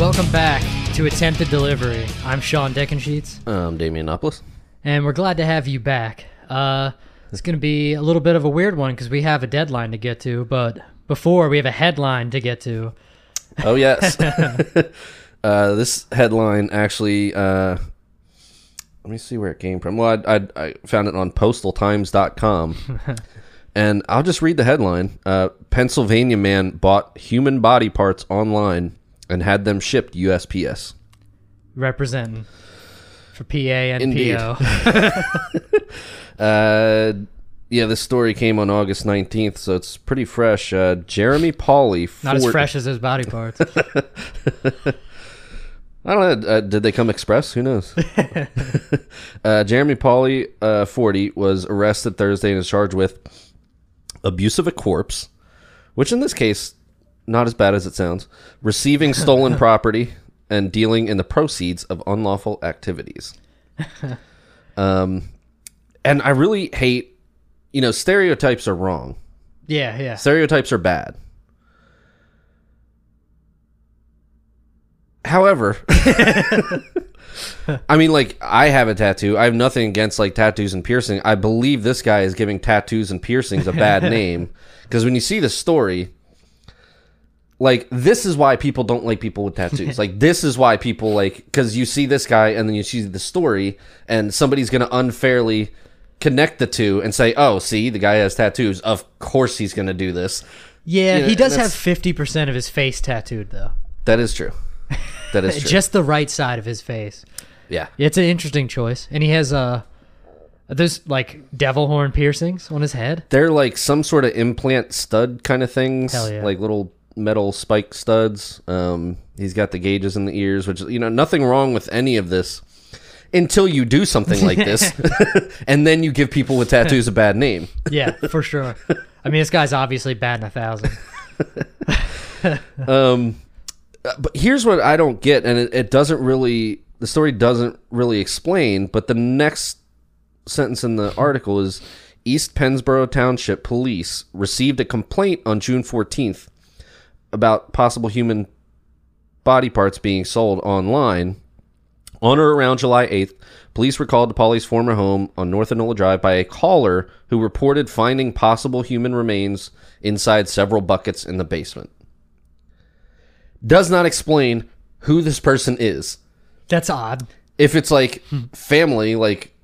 Welcome back to Attempted Delivery. I'm Sean Deckensheets, Um, Damianopoulos. and we're glad to have you back. Uh, it's going to be a little bit of a weird one because we have a deadline to get to, but before we have a headline to get to. Oh yes. uh, this headline actually. Uh, let me see where it came from. Well, I, I, I found it on PostalTimes.com, and I'll just read the headline. Uh, Pennsylvania man bought human body parts online and had them shipped USPS. representing for PA and Indeed. PO. Uh, yeah, this story came on August 19th, so it's pretty fresh. Uh, Jeremy Pauley. Not as fresh as his body parts. I don't know. Uh, did they come express? Who knows? uh, Jeremy Pauley, uh, 40, was arrested Thursday and is charged with abuse of a corpse, which in this case, not as bad as it sounds, receiving stolen property, and dealing in the proceeds of unlawful activities. Um, and I really hate, you know, stereotypes are wrong. yeah, yeah. Stereotypes are bad. However, I mean, like, I have a tattoo. I have nothing against like tattoos and piercing. I believe this guy is giving tattoos and piercings a bad name because when you see the story, like, this is why people don't like people with tattoos. like, this is why people like because you see this guy and then you see the story, and somebody's gonna unfairly connect the two and say, "Oh, see, the guy has tattoos. Of course, he's gonna do this." Yeah, You know, he does have 50% of his face tattooed, though. That is true. That is true. Just the right side of his face. yeah. It's an interesting choice. And he has, uh, those, like, devil horn piercings on his head. They're like some sort of implant stud kind of things, Hell yeah. like little metal spike studs. Um, he's got the gauges in the ears, which you know nothing wrong with any of this until you do something like this, and then you give people with tattoos a bad name. Yeah, for sure. I mean, this guy's obviously batting a thousand. Um, but here's what I don't get, and it, it doesn't really, the story doesn't really explain, but the next sentence in the article is East Pennsboro Township Police received a complaint on June 14th about possible human body parts being sold online. On or around July 8th, police were called to Pauley's former home on North Enola Drive by a caller who reported finding possible human remains inside several buckets in the basement does not explain who this person is. That's odd. If it's like family, like,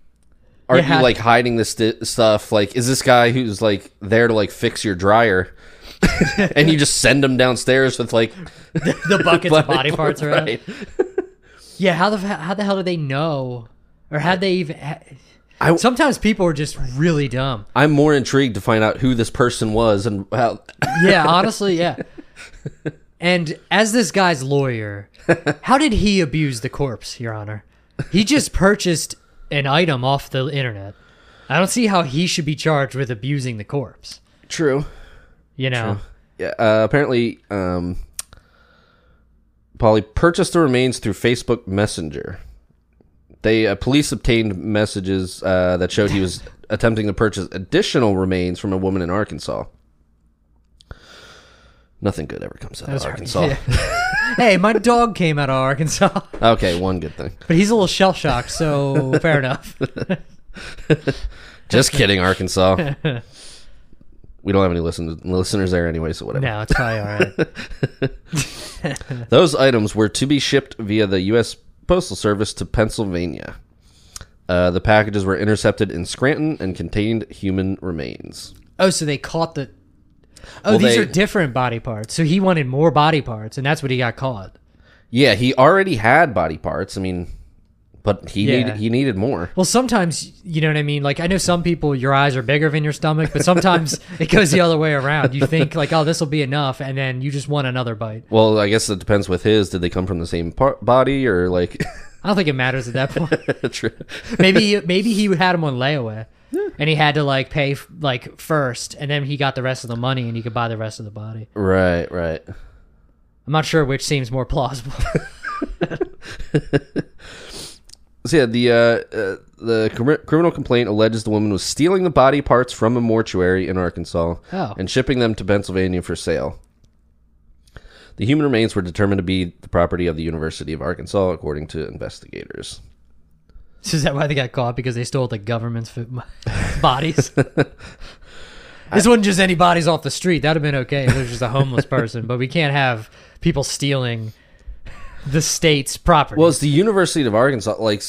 are. Yeah, you like hiding this sti- stuff? Like, is this guy who's like there to like fix your dryer, and you just send them downstairs with like The buckets of body parts right? Yeah, how the how the hell do they know, or had they even? I- Sometimes people are just really dumb. I'm more intrigued to find out who this person was and how. Yeah, honestly, yeah. And as this guy's lawyer, how did he abuse the corpse, Your Honor? He just purchased an item off the internet. I don't see how he should be charged with abusing the corpse. True. You know, Yeah. Uh, apparently, um, Pauley purchased the remains through Facebook Messenger. They uh, police obtained messages uh, that showed he was attempting to purchase additional remains from a woman in Arkansas. Nothing good ever comes out of. Arkansas. Yeah. hey, my dog came out of Arkansas, Okay, one good thing. but he's a little shell shocked, so fair enough. Just kidding, Arkansas. We don't have any listen- listeners there anyway, so whatever. No, it's probably all right. Those items were to be shipped via the U.S. Postal Service to Pennsylvania. Uh, the packages were intercepted in Scranton and contained human remains. Oh, so they caught the. Oh, Well, these they- are different body parts. So he wanted more body parts, and that's what he got caught. Yeah, he already had body parts. I mean, but he Yeah. needed he needed more. Well, sometimes you know what I mean. Like I know some people, your eyes are bigger than your stomach, but sometimes it goes the other way around. You think like, oh, this will be enough, and then you just want another bite. Well, I guess it depends with his. Did they come from the same par- body or like? I don't think it matters at that point. True. maybe maybe he had him on layaway, and he had to like pay like first, and then he got the rest of the money, and he could buy the rest of the body. right, right. I'm not sure which seems more plausible. So yeah, the uh, uh, the crim- criminal complaint alleges the woman was stealing the body parts from a mortuary in Arkansas Oh. and shipping them to Pennsylvania for sale. The human remains were determined to be the property of the University of Arkansas, according to investigators. So Is that why they got caught? Because they stole the government's food, bodies? this wasn't just any bodies off the street. That'd have been okay. If it was just a homeless person. But we can't have people stealing the state's property. Well, it's the University of Arkansas, like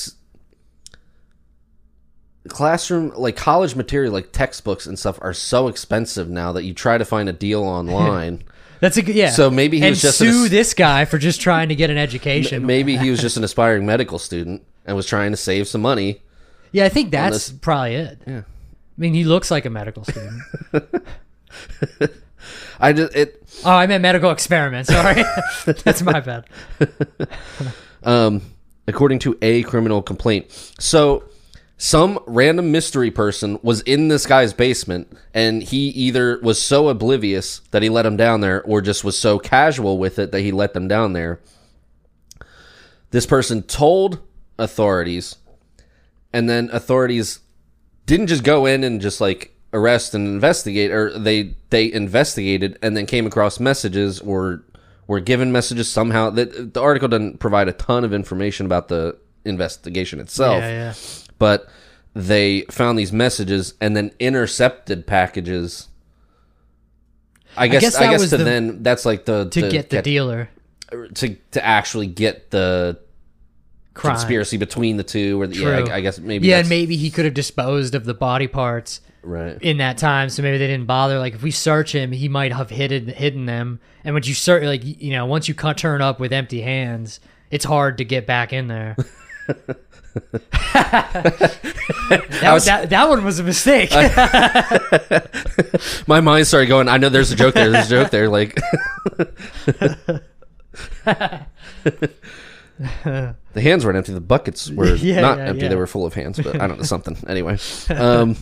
classroom, like college material, like textbooks and stuff are so expensive now that you try to find a deal online. That's a good, yeah. So maybe he and was just sue ass- this guy for just trying to get an education. Maybe he was just an aspiring medical student and was trying to save some money. yeah, I think that's this- probably it. Yeah. I mean, he looks like a medical student. I just it oh, I meant medical experiment. Sorry, that's my bad. um according to a criminal complaint. So some random mystery person was in this guy's basement and he either was so oblivious that he let him down there or just was so casual with it that he let them down there. This person told authorities and then authorities didn't just go in and just like arrest and investigate or they they investigated and then came across messages or were given messages somehow that the article doesn't provide a ton of information about the investigation itself. Yeah, yeah. but they found these messages and then intercepted packages. I guess guess I guess, to the- then that's like the To get the dealer. to to actually get the crime. conspiracy between the two or the, yeah I, I guess maybe Yeah, and maybe he could have disposed of the body parts right in that time, so maybe they didn't bother. Like if we search him, he might have hidden hidden them. And once you search, like you know, once you cut, turn up with empty hands, it's hard to get back in there. that, was- that, that one was a mistake. my mind started going I know there's a joke there there's a joke there like the hands weren't empty the buckets were Yeah, not yeah, empty yeah. they were full of hands but I don't know something anyway um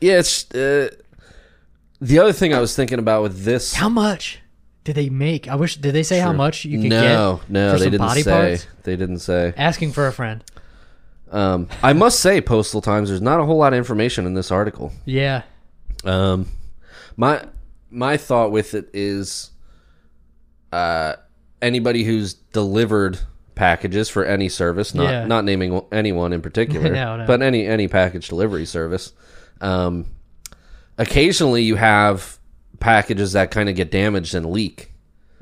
yeah it's uh, the other thing I was thinking about with this how much did they make? I wish. Did they say how much you could no get? no for they some didn't body say parts? they didn't say Asking for a friend. um I must say postal times there's not a whole lot of information in this article Yeah. Um, my my thought with it is, uh, anybody who's delivered packages for any service, not Yeah. not naming anyone in particular, No, no. but any any package delivery service. Um, occasionally you have packages that kind of get damaged and leak.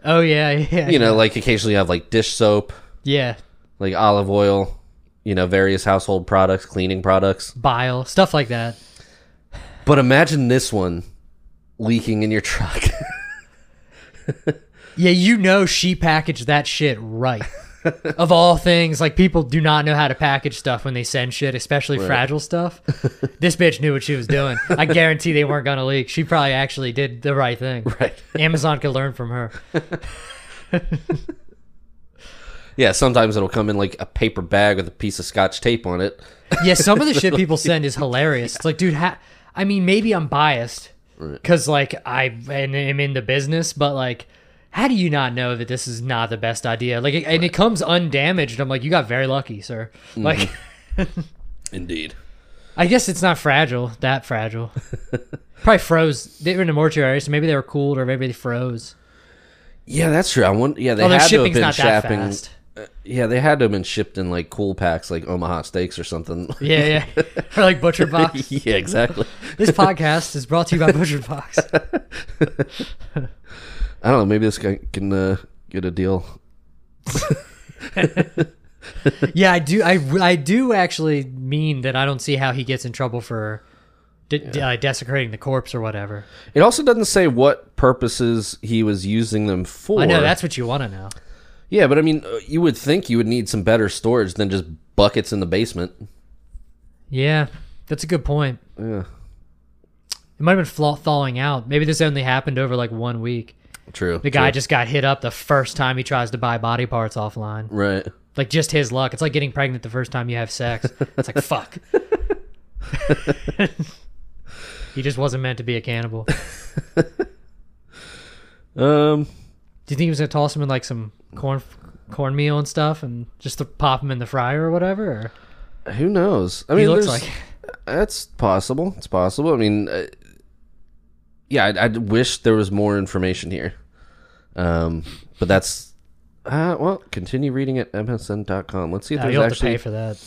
Oh yeah, yeah. You know, like occasionally you have like dish soap, yeah, like olive oil, you know, various household products, cleaning products. bile stuff like that. But imagine this one leaking in your truck. Yeah, you know she packaged that shit right. Of all things, like people do not know how to package stuff when they send shit, especially fragile stuff. this bitch knew what she was doing. I guarantee they weren't gonna leak. She probably actually did the right thing. right. Amazon could learn from her. Yeah, sometimes it'll come in like a paper bag with a piece of scotch tape on it. Yeah, some of the shit people send is hilarious. It's like, dude, ha- I mean, maybe I'm biased because like I am in the business, but like, how do you not know that this is not the best idea? Like, and it comes undamaged. I'm like, you got very lucky, sir. Like, Indeed. I guess it's not fragile, that fragile. Probably froze. They were in the mortuary, so maybe they were cooled or maybe they froze. Yeah, that's true. I want. Yeah, they Although had to have been shipping. uh, yeah, they had to have been shipped in like cool packs, like Omaha steaks or something. Yeah, yeah. or like Butcher Box. yeah, exactly. This podcast is brought to you by Butcher Box. I don't know. Maybe this guy can uh, get a deal. Yeah, I do. I, I do actually mean that I don't see how he gets in trouble for de- uh, desecrating the corpse or whatever. It also doesn't say what purposes he was using them for. I know that's what you want to know. Yeah, but I mean, uh, you would think you would need some better storage than just buckets in the basement. Yeah, that's a good point. Yeah, It might have been flaw- thawing out. Maybe this only happened over like one week. True. The guy true. just got hit up the first time he tries to buy body parts offline. right. Like just his luck. It's like getting pregnant the first time you have sex. It's like fuck. he just wasn't meant to be a cannibal. Um. Do you think he was gonna toss him in like some corn cornmeal and stuff, and just to pop him in the fryer or whatever? Or Who knows? I he mean, looks like That's possible. It's possible. I mean, uh, yeah, I, I wish there was more information here. Um, but that's uh, well, continue reading at msn.com. Let's see if there's you'll have to actually pay for that.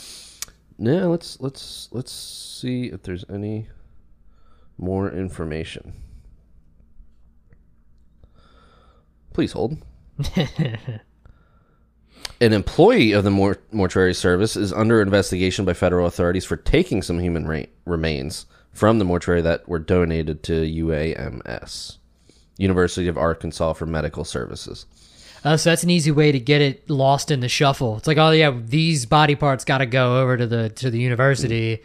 Yeah, let's let's let's see if there's any more information. Please hold. An employee of the mor- mortuary service is under investigation by federal authorities for taking some human ra- remains from the mortuary that were donated to UAMS, University of Arkansas for Medical Services. Uh, so that's an easy way to get it lost in the shuffle. It's like, oh yeah, these body parts got to go over to the to the university.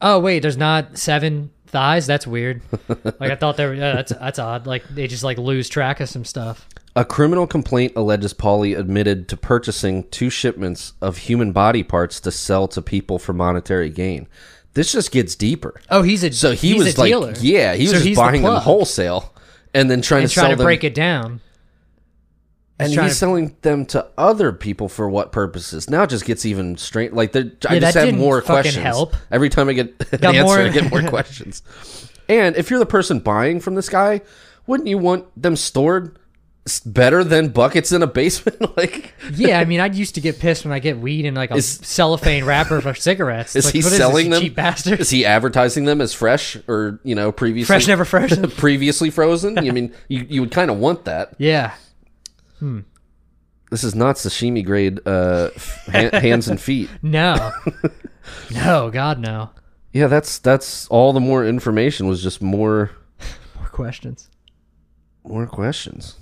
Oh wait, there's not seven thighs. That's weird. like I thought there. Yeah, that's that's odd. Like they just like lose track of some stuff. A criminal complaint alleges Pauley admitted to purchasing two shipments of human body parts to sell to people for monetary gain. This just gets deeper. Oh, he's a So he he's was like, dealer. yeah, he was So just he's the buying them wholesale and then trying and to trying sell to them. break it down. and he's to- selling them to other people for what purposes? Now it just gets even straight. Like they're- I just have more questions. help. Every time I get an Got answer, more- I get more questions. And if you're the person buying from this guy, wouldn't you want them stored better than buckets in a basement? like. Yeah, I mean, I used to get pissed when I get weed in like a Is- cellophane wrapper for cigarettes. Is like, he this, selling you them? cheap bastard? Is he advertising them as fresh or you know previously Fresh, never frozen. previously frozen? I mean, you you would kind of want that. yeah, This is not sashimi grade uh, ha- hands and feet. no, no, God, no. Yeah, that's that's all. The more information was just more More questions. more questions.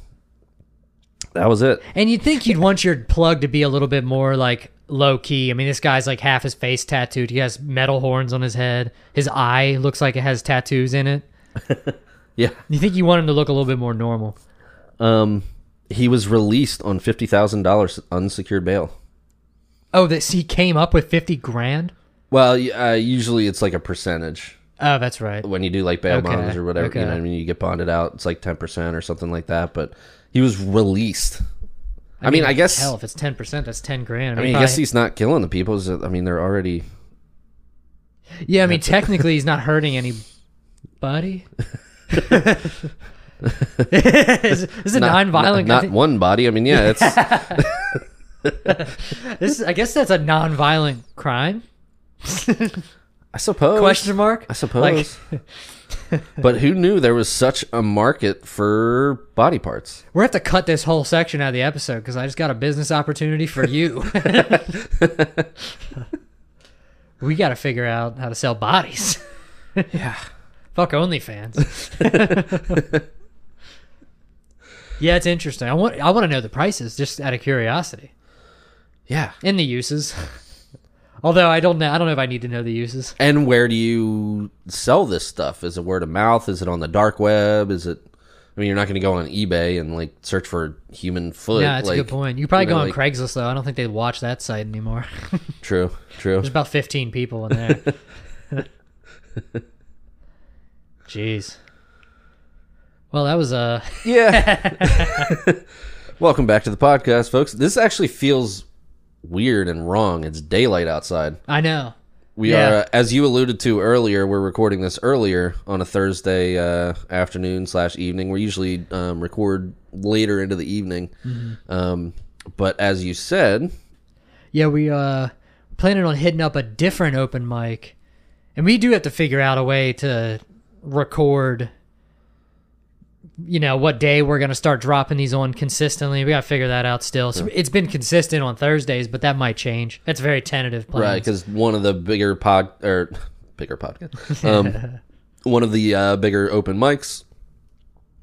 That was it. And you'd think you'd want your plug to be a little bit more like low key. I mean, this guy's like half his face tattooed. He has metal horns on his head. His eye looks like it has tattoos in it. Yeah. You think you want him to look a little bit more normal? Um, he was released on fifty thousand dollars unsecured bail. Oh, that he came up with fifty grand. Well, uh, usually it's like a percentage Oh, that's right. when you do like bail Okay, bonds or whatever. okay. You know, what I mean, you get bonded out. It's like ten percent or something like that. But he was released. I, mean, I guess. hell, if it's ten percent, that's ten grand. I mean, I guess he's not killing the people. Is it- I mean, they're already. yeah. I mean, technically, he's not hurting anybody. is, is it Not, non-violent? not, I, think- one body. I mean, yeah, it's this, is, I guess that's a non-violent crime. I suppose. Question mark. I suppose. but who knew there was such a market for body parts? We're gonna have to cut this whole section out of the episode because I just got a business opportunity for you. we got to figure out how to sell bodies. Yeah. Fuck OnlyFans. yeah, it's interesting. I want I want to know the prices just out of curiosity Yeah. and the uses. Although I don't know, I don't know if I need to know the uses. And where do you sell this stuff? Is it word of mouth? Is it on the dark web? Is it? I mean, you're not going to go on eBay and like search for human foot. Yeah, that's like, a good point. You probably you know, go on like- Craigslist though. I don't think they'd watch that site anymore. True. True. There's about 15 people in there. Jeez. Well, that was uh Yeah. Welcome back to the podcast, folks. This actually feels weird and wrong. It's daylight outside. I know. We Yeah. are, as you alluded to earlier, we're recording this earlier on a Thursday uh, afternoon slash evening. We usually um, record later into the evening, um, but as you said, Yeah, we uh planning on hitting up a different open mic. And we do have to figure out a way to record you know what day we're going to start dropping these on consistently. We got to figure that out still. So it's been consistent on Thursdays, but that might change. That's very tentative plans. right? Because one of the bigger pod or bigger podcast, um, one of the uh, bigger open mics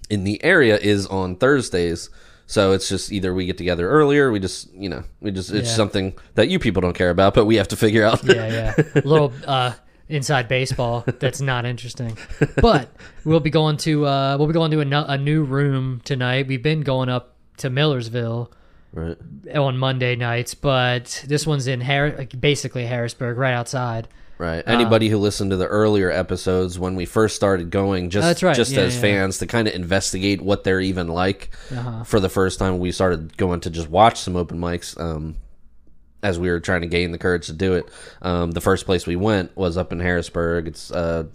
in the area is on Thursdays. So it's just either we get together earlier, we just you know we just it's Yeah. something that you people don't care about, but we have to figure out. yeah, yeah. A little uh, inside baseball that's not interesting. But we'll be going to uh, we'll be going to a, a new room tonight. We've been going up to Millersville right. on Monday nights, but this one's in Har- basically Harrisburg, right outside. Right. Anybody who listened to the earlier episodes when we first started going, just right. just Yeah, as yeah. fans to kind of investigate what they're even like. Uh-huh. For the first time, we started going to just watch some open mics. Um, as we were trying to gain the courage to do it, um, the first place we went was up in Harrisburg. It's uh,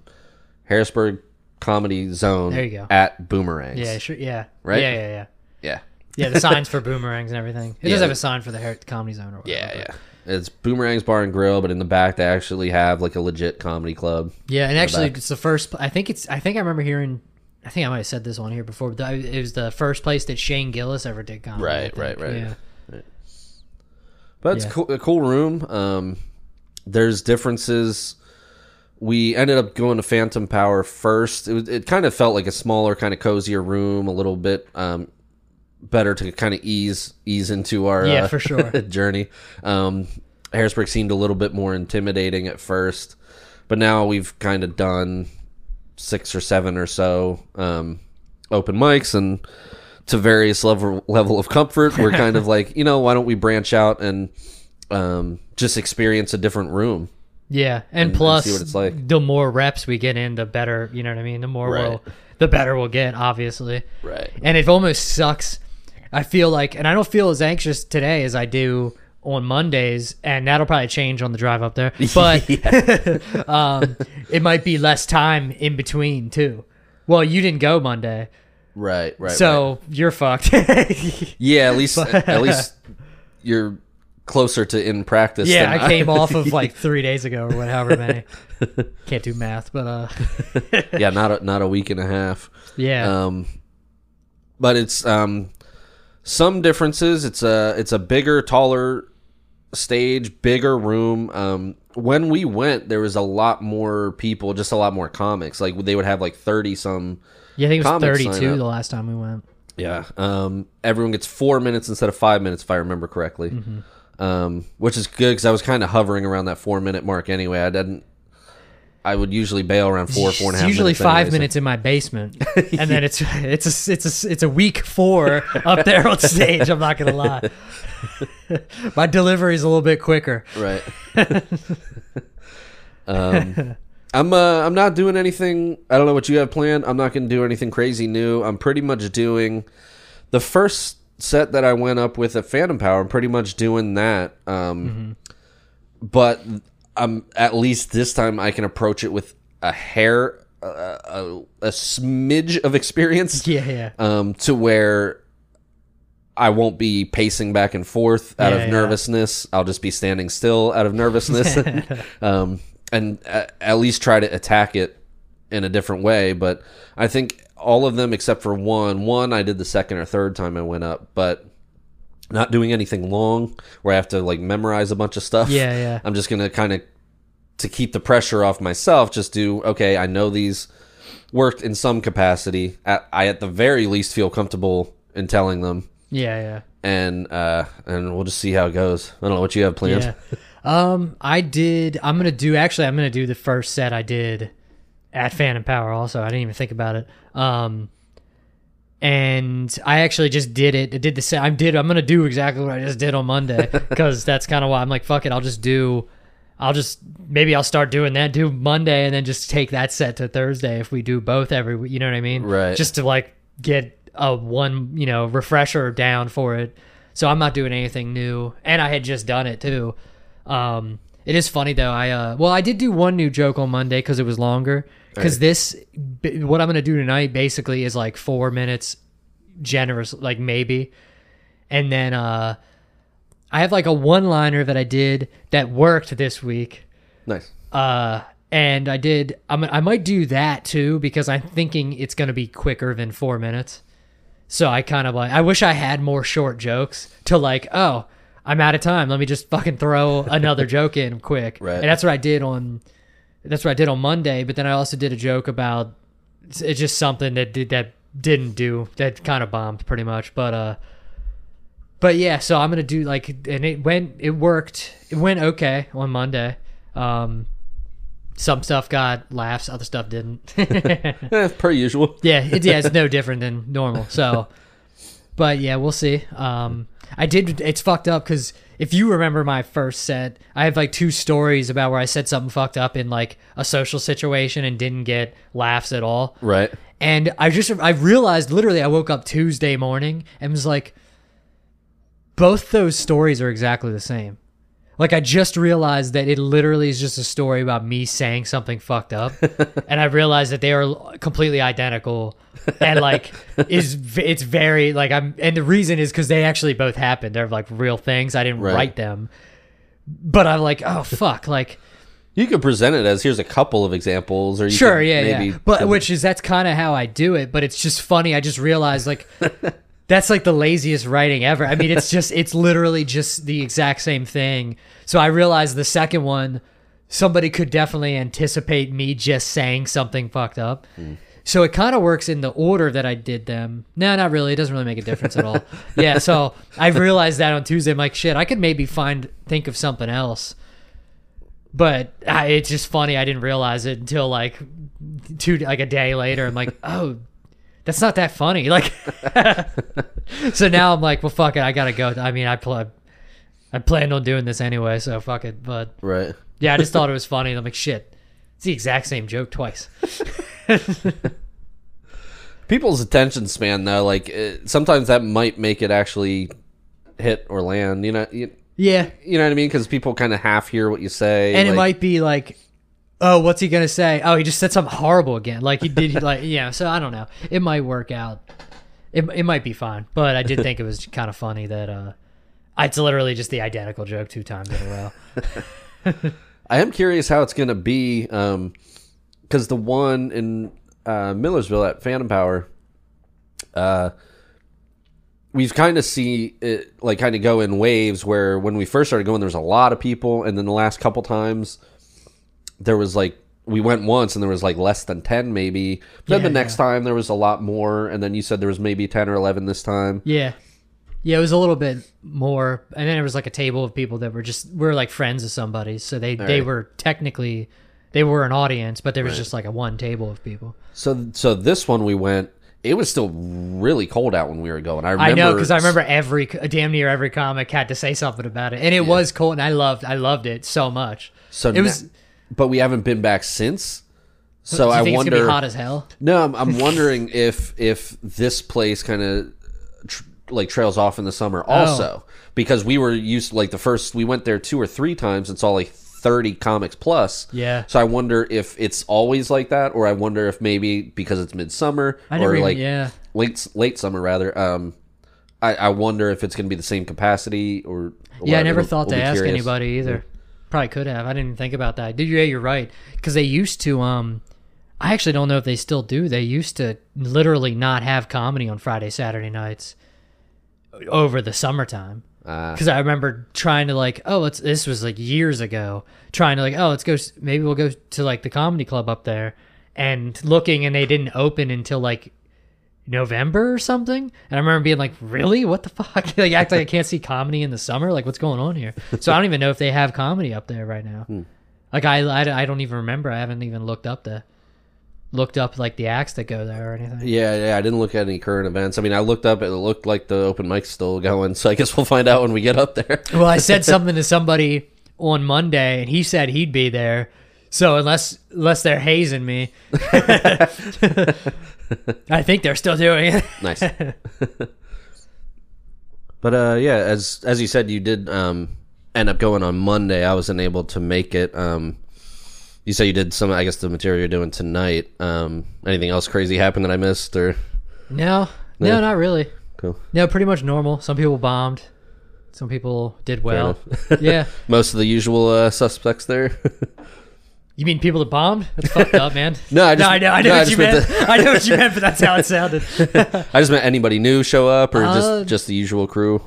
Harrisburg Comedy Zone. There you go. at Boomerangs. Yeah, sure. Yeah. Right? Yeah, yeah, yeah. Yeah. Yeah, the signs for boomerangs and everything. It Yeah. does have a sign for the Her- comedy zone or whatever. Yeah, yeah. It's Boomerang's Bar and Grill, but in the back they actually have like a legit comedy club. Yeah, and actually, back. it's the first. I think it's. I think I remember hearing. I think I might have said this on here before, but it was the first place that Shane Gillis ever did comedy. Right, right, right. Yeah, But it's Yeah. cool, a cool room. Um, there's differences. We ended up going to Phantom Power first. It, was, it kind of felt like a smaller, kind of cozier room, a little bit um, better to kind of ease ease into our Yeah, uh, for sure. journey. Um, Harrisburg seemed a little bit more intimidating at first, but now we've kind of done six or seven or so um, open mics and to various level level of comfort. We're kind of like, you know, why don't we branch out and um, just experience a different room? yeah, and, and plus, it's like. the more reps we get in, the better. You know what I mean? The more Right. we'll, the better we'll get, obviously. Right. And it almost sucks. I feel like, and I don't feel as anxious today as I do on Mondays, and that'll probably change on the drive up there. But um, it might be less time in between too. Well, you didn't go Monday, Right. Right. right. so you're fucked. yeah, at least at least you're closer to in practice. yeah, than I came off of like three days ago or whatever many. Can't do math, but uh, yeah, not a, not a week and a half. yeah, Um, but it's um, some differences. It's a it's a bigger, taller stage, bigger room. Um, when we went, there was a lot more people, just a lot more comics. Like they would have like thirty some. Yeah. I think it was comics sign 32 up. the last time we went. Yeah. Um, everyone gets four minutes instead of five minutes, if I remember correctly. Um, which is good because I was kind of hovering around that four minute mark anyway. I didn't. I would usually bail around four, four and a It's half. usually minutes five minutes in my basement, and then it's it's a it's a it's a week four up there on stage. I'm not gonna lie. my delivery is a little bit quicker. Right. um, I'm uh, I'm not doing anything. I don't know what you have planned. I'm not going to do anything crazy new. I'm pretty much doing the first set that I went up with at Phantom Power. I'm pretty much doing that. Um, but I'm at least this time I can approach it with a hair, uh, a, a smidge of experience Yeah, yeah. um, to where I won't be pacing back and forth out Yeah, of yeah. nervousness. I'll just be standing still out of nervousness, um, and at least try to attack it in a different way. But I think all of them except for one. One I did the second or third time I went up, but not doing anything long where I have to like memorize a bunch of stuff. Yeah, yeah. I'm just gonna kind of to keep the pressure off myself. Just do okay. I know these worked in some capacity. At, I at the very least feel comfortable in telling them, Yeah, yeah. and uh, and we'll just see how it goes. I don't know what you have planned. Yeah. Um, I did. I'm gonna do. Actually, I'm gonna do the first set I did at Phantom Power. Also, I didn't even think about it. Um, and I actually just did it. I did the set. I did. I'm gonna do exactly what I just did on Monday because that's kind of why I'm like, fuck it. I'll just do. I'll just maybe I'll start doing that. Do Monday and then just take that set to Thursday if we do both every. You know what I mean? Right. Just to like get a one you know refresher down for it. So I'm not doing anything new, and I had just done it too. Um, it is funny though. I uh, well, I did do one new joke on Monday because it was longer. Because this, b- what I'm gonna do tonight basically is like four minutes, generous, like maybe, and then uh, I have like a one-liner that I did that worked this week. Nice. Uh, and I did. I'm, I might do that too because I'm thinking it's gonna be quicker than four minutes. So I kind of like. I wish I had more short jokes to like. Oh, I'm out of time. Let me just fucking throw another joke in quick. Right. And that's what I did on. That's what I did on Monday. But then I also did a joke about. It's, just something that did that didn't do that kind of bombed pretty much. But uh. But yeah, so I'm gonna do like, and it went, it worked, it went okay on Monday. Um, some stuff got laughs, other stuff didn't. Eh, per usual. yeah, it, yeah, it's no different than normal. So, but yeah, we'll see. Um, I did. It's fucked up because if you remember my first set, I have like two stories about where I said something fucked up in like a social situation and didn't get laughs at all. Right. And I just I realized literally I woke up Tuesday morning and was like both those stories are exactly the same. Like I just realized that it literally is just a story about me saying something fucked up, and I realized that they are completely identical, and like is it's very like I'm, and the reason is because they actually both happened. They're like real things. I didn't Right. write them, but I'm like, oh fuck, like You could present it as here's a couple of examples, or you sure, yeah, maybe yeah. But which is that's kind of how I do it. But it's just funny. I just realized like. That's like the laziest writing ever. I mean, it's just, it's literally just the exact same thing. So I realized the second one, somebody could definitely anticipate me just saying something fucked up. Hmm. So it kind of works in the order that I did them. No, not really. It doesn't really make a difference at all. Yeah. So I realized that on Tuesday. I'm like, shit, I could maybe find, think of something else. But I, it's just funny. I didn't realize it until like two, like a day later. I'm like, oh, that's not that funny. Like, so now I'm like, well, fuck it, I gotta go. I mean, I pl- I planned on doing this anyway, so fuck it. But right. yeah, I just thought it was funny. I'm like, shit, it's the exact same joke twice. People's attention span, though, like uh, sometimes that might make it actually hit or land. You know, you, Yeah, you know what I mean? Because people kind of half hear what you say, and it might be like, oh, what's he gonna say? Oh, he just said something horrible again. Like he did, like yeah. So I don't know. It might work out. It it might be fine. But I did think it was kind of funny that uh, it's literally just the identical joke two times in a row. I am curious how it's to be because the one in uh, Millersville at Phantom Power, uh, we've kind of see it like kind of go in waves where when we first started going, there was a lot of people, and then the last couple times there was like we went once and there was like less than ten maybe. But then Yeah, the next yeah. time there was a lot more, and then you said there was maybe ten or eleven this time. Yeah. Yeah, it was a little bit more, and then there was like a table of people that were just were like friends of somebody, so they they right. were technically they were an audience, but there was just like a one table of people. So so this one we went. It was still really cold out when we were going. I, remember, I know because I remember every damn near every comic had to say something about it, and it was cold, and I loved I loved it so much. So it was. But we haven't been back since. So I wonder. it's gonna be hot as hell? no, I'm, I'm wondering if if this place kind of tr- like trails off in the summer Oh. also because we were used like the first we went there two or three times and saw like 30 comics plus. Yeah. So I wonder if it's always like that, or I wonder if maybe because it's midsummer I never or even- like yeah. late late summer rather. Um, I, I wonder if it's going to be the same capacity or. Yeah, I what. never thought we'll to be ask curious. anybody either. Probably could have. I didn't even think about that. Did you? Yeah, you're right. Because they used to. Um, I actually don't know if they still do. They used to literally not have comedy on Friday, Saturday nights over the summertime. Ah. Because I remember trying to like, oh, let's. This was like years ago. Trying to like, oh, let's go. Maybe we'll go to like the comedy club up there, and looking, and they didn't open until like November or something. And I remember being like, really? What the fuck? like, act like I can't see comedy in the summer? Like, what's going on here? So I don't even know if they have comedy up there right now. Hmm. Like, I, I, I don't even remember. I haven't even looked up the, looked up like the acts that go there or anything. Yeah, yeah, I didn't look at any current events. I mean, I looked up; and it looked like the open mic's still going. So I guess we'll find out when we get up there. Well, I said something to somebody on Monday, and he said he'd be there. So unless unless they're hazing me, I think they're still doing it. nice. but uh, yeah, as as you said, you did um, end up going on Monday. I wasn't able to make it. Um, you say you did some, I guess, the material you're doing tonight. Um, anything else crazy happened that I missed? Or No, no, not really. cool. No, pretty much normal. Some people bombed. Some people did well. yeah. Most of the usual uh, suspects there. You mean people that bombed? That's fucked up, man. No, I just- I know, I know no, I what you just meant meant. I know what you meant, but that's how it sounded. I just meant anybody new show up, or Uh, just just the usual crew.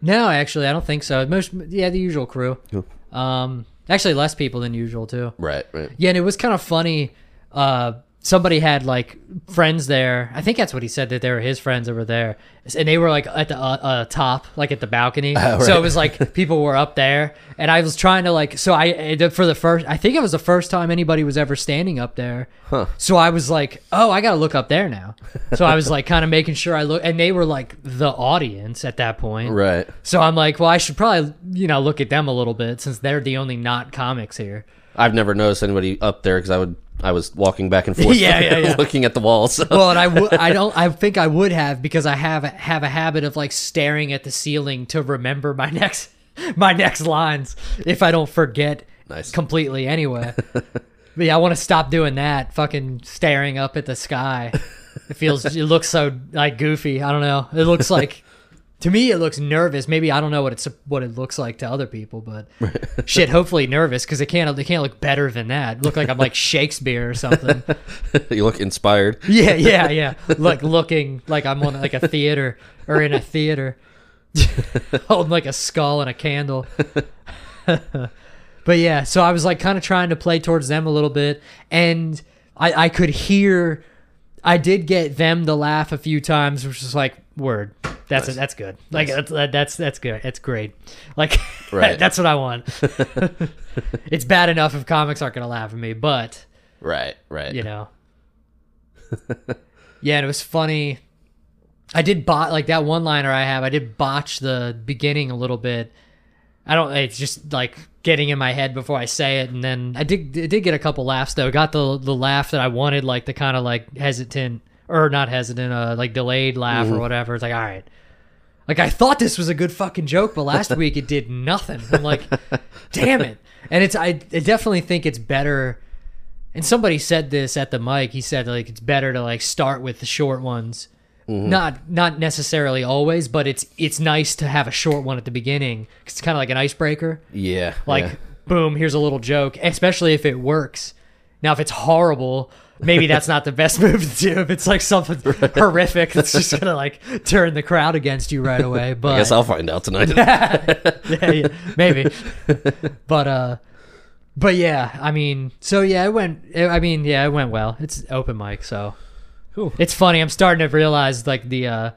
No, actually, I don't think so. Most, yeah, the usual crew. Cool. Um, actually, less people than usual too. Right, right. Yeah, and it was kind of funny. Uh, somebody had like friends there. I think that's what he said that they were his friends over there, and they were like at the uh, uh, top, like at the balcony. Oh, So it was like people were up there, and I was trying to like. So I uh, for the first, I think it was the first time anybody was ever standing up there. Huh. So I was like, oh, I got to look up there now. So I was like, kind of making sure I look, and they were like the audience at that point. Right. So I'm like, well, I should probably, you know, look at them a little bit since they're the only not comics here. I've never noticed anybody up there because I would I was walking back and forth, Yeah, yeah, yeah. looking at the walls. So. Well, and I I don't, I think I would have because I have have a habit of like staring at the ceiling to remember my next my next lines if I don't forget Nice. completely anyway. but yeah, I want to stop doing that. Fucking staring up at the sky. It feels it looks so like goofy. I don't know. It looks like to me it looks nervous. Maybe I don't know what it's what it looks like to other people, but shit. Hopefully nervous because it can't it can't look better than that. Look like I'm like Shakespeare or something. you look inspired. Yeah, yeah, yeah. Like looking like I'm on like a theater or in a theater, holding like a skull and a candle. but yeah, so I was like kind of trying to play towards them a little bit, and I I could hear. I did get them to laugh a few times, which is like word. That's it. That's good. Like that's that's that's good. That's great. Like Right. that's what I want. it's bad enough if comics aren't gonna laugh at me, but Right, right. you know. yeah, and it was funny. I did bot like that one liner I have. I did botch the beginning a little bit. I don't. It's just like getting in my head before I say it, and then I did. I did get a couple laughs though. Got the the laugh that I wanted, like the kind of like hesitant or not hesitant, uh, like delayed laugh or whatever. It's like all right. Like I thought this was a good fucking joke, but last week it did nothing. I'm like, damn it. And it's I, I definitely think it's better. And somebody said this at the mic. He said like it's better to like start with the short ones. Not not necessarily always, but it's it's nice to have a short one at the beginning 'cause it's kind of like an icebreaker. Yeah. Like, yeah. boom, here's a little joke, especially if it works. Now, if it's horrible, maybe that's not the best move to do. If it's like something horrific, that's just gonna like turn the crowd against you right away. But I guess I'll find out tonight. yeah, yeah, maybe. but uh, but yeah, I mean, so yeah, it went. I mean, yeah, it went well. It's open mic, so it's funny. I'm starting to realize like the uh,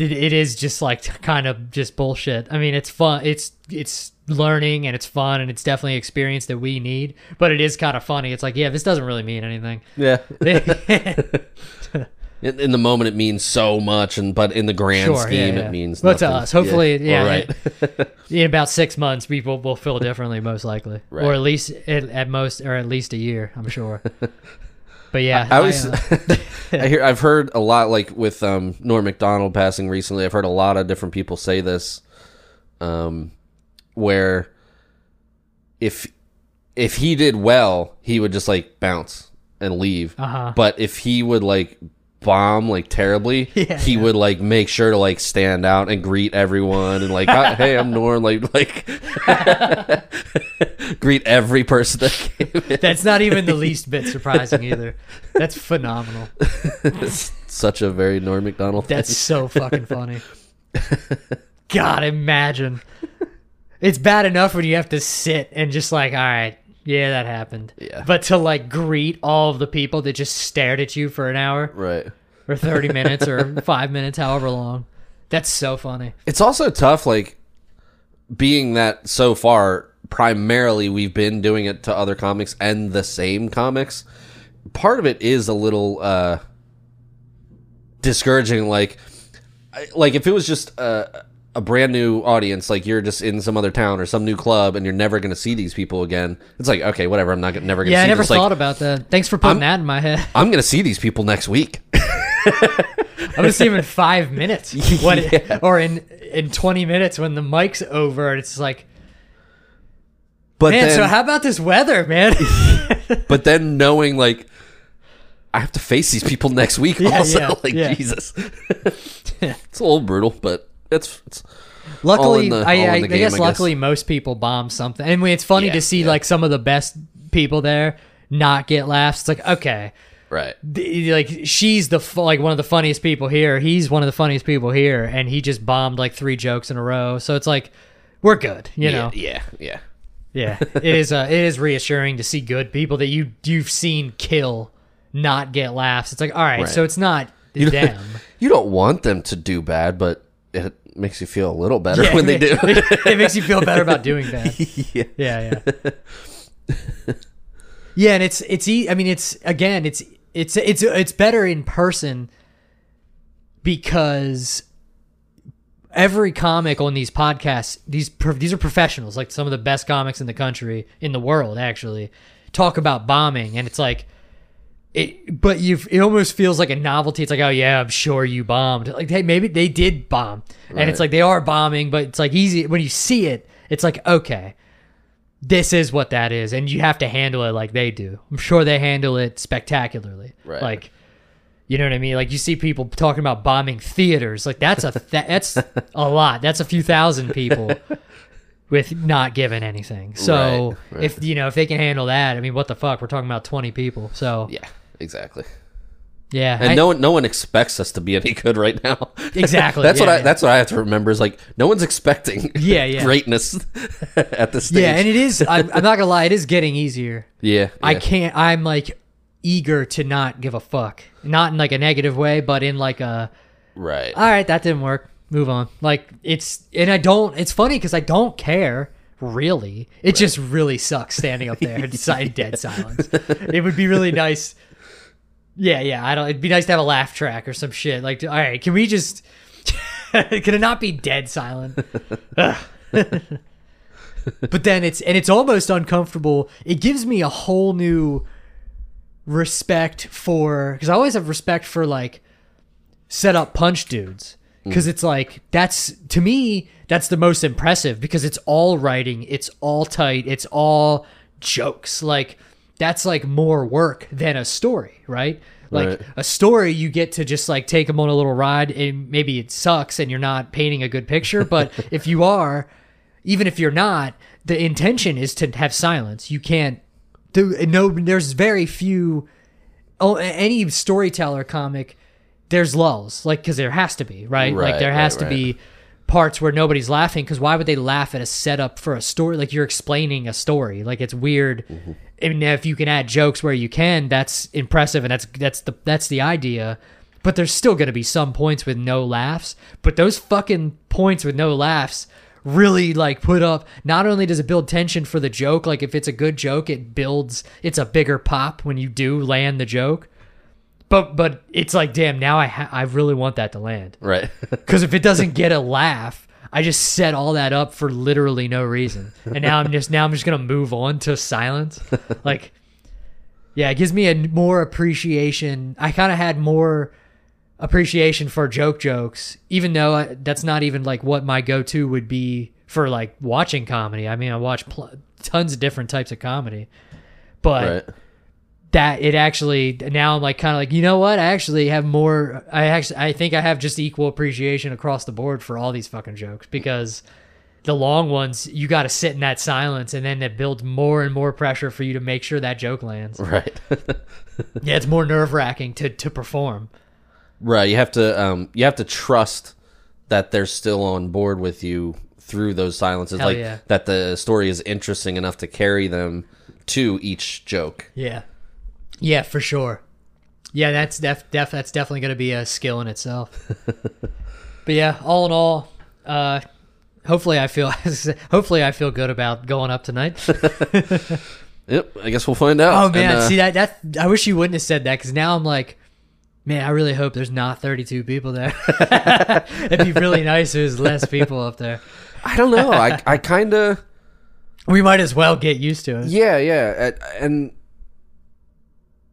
it, it is just like kind of just bullshit. I mean, it's fun. It's it's learning and it's fun and it's definitely experience that we need. But it is kind of funny. It's like, yeah, this doesn't really mean anything. yeah. In, the moment, it means so much, and but in the grand Sure, scheme, yeah, yeah. it means. But to us, hopefully, yeah, All right. in about six months, people will feel differently, most likely, Right. or at least at, at most, or at least a year, I'm sure. But yeah, I always, uh, I hear, I've heard a lot, like with um, Norm Macdonald passing recently. I've heard a lot of different people say this, um, where if if he did well, he would just like bounce and leave. Uh-huh. But if he would like bomb like terribly, Yeah. he would like make sure to like stand out and greet everyone and like, hey, I'm Norm. Like, like greet every person that came in. that's not even the least bit surprising either. That's phenomenal. It's such a very Norm Macdonald thing. That's so fucking funny. God, imagine. It's bad enough when you have to sit and just like, all right, yeah, that happened. Yeah. But to like greet all of the people that just stared at you for an hour right. or 30 minutes or five minutes, however long. That's so funny. It's also tough, like being that so far. Primarily, we've been doing it to other comics and the same comics. Part of it is a little uh, discouraging. Like, like if it was just a, a brand new audience, like you're just in some other town or some new club, and you're never going to see these people again. It's like okay, whatever. I'm not gonna- never going to Yeah, see I never this. Like, thought about that. Thanks for putting I'm- that in my head. I'm going to see these people next week. I'm gonna see him in five minutes, when it- Yeah. or in in 20 minutes when the mic's over. And it's like, But man, then, so how about this weather, man? but then knowing like I have to face these people next week Yeah, also yeah, like yeah. Jesus. it's a little brutal, but it's, it's luckily, the- I, I, the I game, guess I guess. luckily most people bomb something. And it's funny to see like some of the best people there not get laughs. It's like okay, right. like she's the like one of the funniest people here. He's one of the funniest people here, and he just bombed like three jokes in a row. So it's like we're good, you know. Yeah, yeah, Yeah, it is. Uh, it is reassuring to see good people that you you've seen kill not get laughs. It's like all right, Right. so it's not You them. You don't want them to do bad, but it makes you feel a little better Yeah, when they do. it, it makes you feel better about doing that. yeah. Yeah, yeah. yeah, and it's it's e- I mean it's again it's it's it's it's better in person because every comic on these podcasts these these are professionals like some of the best comics in the country in the world actually talk about bombing and it's like it, but you it almost feels like a novelty. It's like, oh yeah, I'm sure you bombed. Like, hey, maybe they did bomb, and it's like they are bombing, but it's like easy when you see it. It's like okay, this is what that is, and you have to handle it like they do. I'm sure they handle it spectacularly. Right. Like, you know what I mean? Like you see people talking about bombing theaters. Like that's a that, that's a lot. That's a few thousand people. With not given anything, so Right, right. if you know if they can handle that, I mean, what the fuck? We're talking about twenty people, so Yeah, exactly. yeah, And I- no one, no one expects us to be any good right now. Exactly, that's what yeah, I. yeah. That's what I have to remember. Is like no one's expecting. Yeah, yeah. greatness at this stage. Yeah, and it is. I'm, I'm not gonna lie, it is getting easier. yeah, I can't. I'm like eager to not give a fuck, not in like a negative way, but in like a Right. all right, that didn't work. Move on. Like it's and I don't. It's funny because I don't care really. It just really sucks standing up there in si- dead silence. It would be really nice. Yeah, yeah. I don't. It'd be nice to have a laugh track or some shit. Like, all right, can we just? can it not be dead silent? But then it's and it's almost uncomfortable. It gives me a whole new respect for because I always have respect for like set up punch dudes. Mm. Because it's like that's to me that's the most impressive because it's all writing it's all tight it's all jokes. Like that's like more work than a story right? Like Right. a story you get to just like take them on a little ride and maybe it sucks and you're not painting a good picture but if you are even if you're not the intention is to have silence. You can't do no there's very few oh any storyteller comic there's lulls like because there has to be right, like there has right, to be parts where nobody's laughing because why would they laugh at a setup for a story? Like you're explaining a story. Like it's weird. Mm-hmm. and if you can add jokes where you can that's impressive and that's that's the that's the idea. But there's still going to be some points with no laughs. But those fucking points with no laughs really like put up. Not only does it build tension for the joke like if it's a good joke it builds it's a bigger pop when you do land the joke. But but it's like damn now i ha- i really want that to land. Right. because if it doesn't get a laugh i just set all that up for literally no reason. And now i'm just now i'm just gonna move on to silence. Like yeah it gives me a more appreciation. I kind of had more appreciation for joke jokes even though I, that's not even like what my go-to would be for like watching comedy i mean i watch pl- tons of different types of comedy but right. that it actually now I'm like kind of like you know what I actually have more I actually I think I have just equal appreciation across the board for all these fucking jokes because the long ones you got to sit in that silence and then it builds more and more pressure for you to make sure that joke lands. Right. Yeah, it's more nerve wracking to to perform. Right. You have to. Um. You have to trust that they're still on board with you through those silences. Hell like yeah. that the story is interesting enough to carry them to each joke. Yeah, yeah, for sure. Yeah, that's def, def that's definitely going to be a skill in itself. but yeah, all in all, uh, hopefully I feel hopefully I feel good about going up tonight. Yep. I guess we'll find out. Oh man, And, uh, see that that I wish you wouldn't have said that because now I'm like, man, I really hope there's not 32 people there. It'd be really nice if there's less people up there. I don't know. I I kind of. We might as well get used to it. Yeah, yeah, and,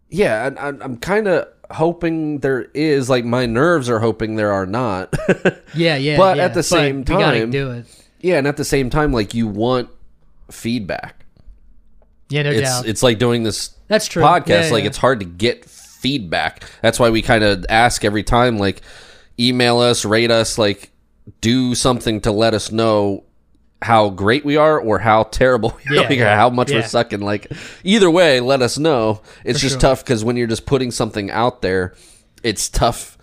yeah, and I'm, kind of hoping there is. Like my nerves are hoping there are not. Yeah, yeah. But yeah. at the same gotta time- do it. yeah, and at the same time, like you want feedback. Yeah, no It's doubt. it's like doing this That's true. podcast. Yeah, like yeah. it's hard to get feedback. That's why we kind of ask every time. Like email us, rate us, like do something to let us know how great we are or how terrible we Yeah, are, yeah, how much yeah. we're sucking. Like either way, let us know. It's just sure. tough because when you're just putting something out there, it's tough.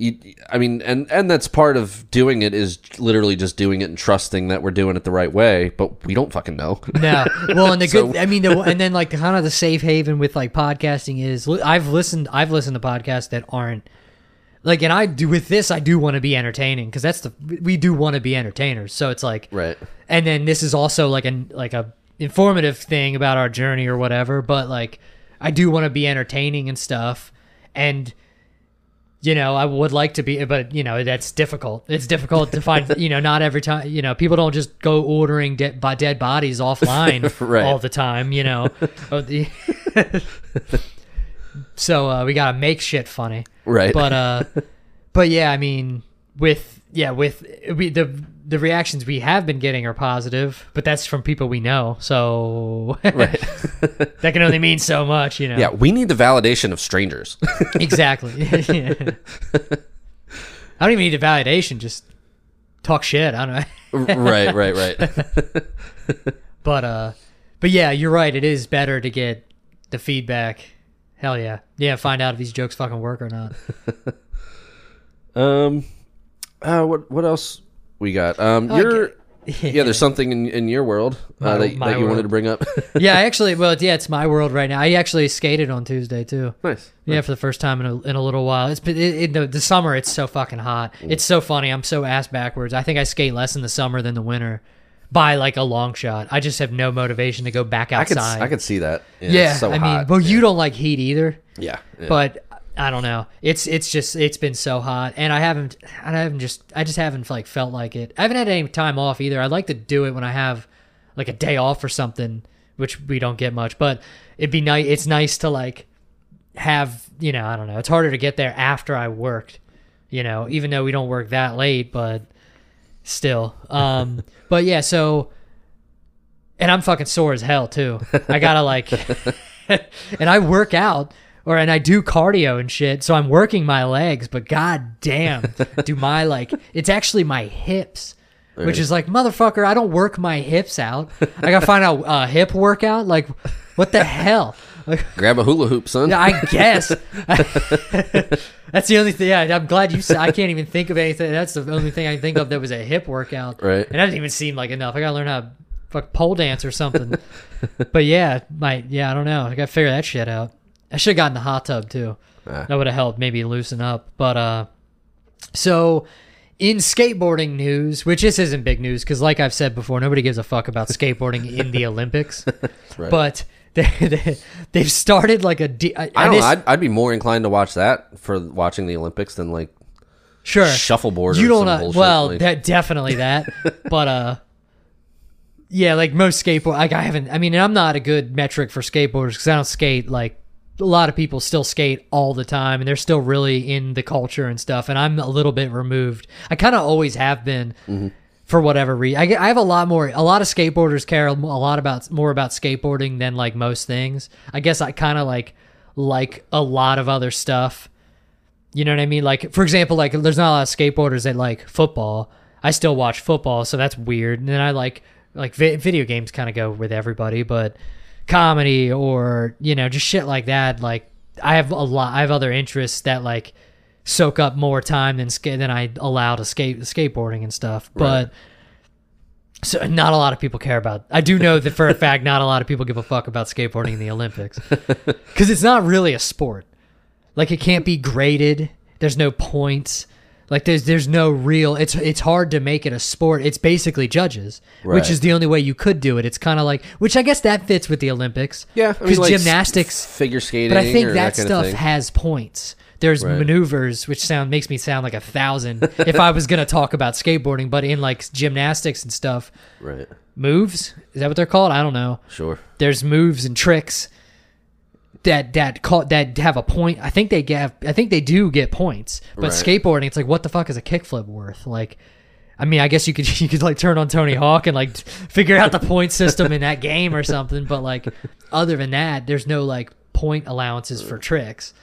You, I mean, and and that's part of doing it is literally just doing it and trusting that we're doing it the right way, but we don't fucking know. No, well, and the So- good, I mean, the, and then like the kind of the safe haven with like podcasting is I've listened, I've listened to podcasts that aren't like, and I do with this, I do want to be entertaining because that's the we do want to be entertainers. So it's like, right. and then this is also like an like a informative thing about our journey or whatever. But like, I do want to be entertaining and stuff, and you know, I would like to be, but you know, that's difficult. It's difficult to find. You know, not every time. You know, people don't just go ordering dead by dead bodies offline Right. all the time. You know, Oh, so uh, we gotta make shit funny. Right. But uh, but yeah, I mean, with yeah, with we the the reactions we have been getting are positive, but that's from people we know. So that can only mean so much, you know. yeah, we need the validation of strangers. exactly. Yeah. I don't even need a validation. Just talk shit. I don't know. right, right, right. But uh, but yeah, you're right. It is better to get the feedback. Hell yeah, yeah. Find out if these jokes fucking work or not. Um, uh, what what else we got? Um, Oh, you're yeah. There's something in, in your world My- uh, that, my that you wanted to bring up. yeah, actually, well, yeah, it's my world right now. I actually skated on Tuesday too. nice. Yeah, for the first time in a, in a little while. It's been it, it, the, the summer. It's so fucking hot. It's so funny. I'm so ass backwards. I think I skate less in the summer than the winter, by like a long shot. I just have no motivation to go back I could outside. I could see that. Yeah, yeah, it's so I mean, hot. well, you don't like heat either, yeah, yeah. but I don't know. It's it's just it's been so hot, and I haven't I haven't just I just haven't like felt like it. I haven't had any time off either. I like to do it when I have like a day off or something, which we don't get much. But it'd be nice. It's nice to like have you know I don't know. It's harder to get there after I worked, you know, even though we don't work that late, but still. Um, but yeah, so and I'm fucking sore as hell too. I gotta like, and I work out or and I do cardio and shit, so I'm working my legs. But god damn, do my like it's actually my hips. Which is like motherfucker, I don't work my hips out. I gotta find out a hip workout. Like, what the hell? Like, grab a hula hoop, son. yeah, I guess. That's the only thing. Yeah, I'm glad you said. I can't even think of anything. That's the only thing I can think of that was a hip workout. Right. And that didn't even seem like enough. I gotta learn how to fuck pole dance or something. but yeah, my yeah, I don't know. I gotta figure that shit out. I should have gotten the hot tub too. Ah. That would have helped maybe loosen up. But uh, so in skateboarding news, which this isn't big news because, like I've said before, nobody gives a fuck about skateboarding in the Olympics. Right. But they, they, they've started like a. De- I and don't know. I'd, I'd be more inclined to watch that for watching the Olympics than like sure shuffleboard. you don't some know. bullshit, Well, like- that definitely that. but uh, yeah, like most skateboard, like I haven't. I mean, I'm not a good metric for skateboarders because I don't skate like a lot of people still skate all the time and they're still really in the culture and stuff. And I'm a little bit removed. I kind of always have been. Mm-hmm. For whatever reason, I, get- I have a lot more. A lot of skateboarders care a lot about more about skateboarding than like most things. I guess I kind of like like a lot of other stuff. You know what I mean? Like, for example, like there's not a lot of skateboarders that like football. I still watch football, so that's weird. And then I like like vi- video games kind of go with everybody, but comedy or you know just shit like that. Like I have a lot. I have other interests that like soak up more time than ska- than I allow to skate skateboarding and stuff. But so not a lot of people care about. I do know that for a fact, not a lot of people give a fuck about skateboarding in the Olympics because it's not really a sport. Like it can't be graded. There's no points. Like there's there's no real. It's it's hard to make it a sport. It's basically judges, which is the only way you could do it. It's kind of like which I guess that fits with the Olympics. yeah, I because mean, like gymnastics. figure skating, But I think or that, stuff has points. There's Right. maneuvers, which sound makes me sound like a thousand if I was gonna talk about skateboarding. But in like gymnastics and stuff, right. moves is that what they're called? I don't know Sure. there's moves and tricks that that call that have a point. I think they get. I think they do get points. But Right. skateboarding, it's like, what the fuck is a kickflip worth? Like, I mean, I guess you could you could like turn on Tony Hawk and like figure out the point system in that game or something. But like, other than that, there's no like point allowances for tricks.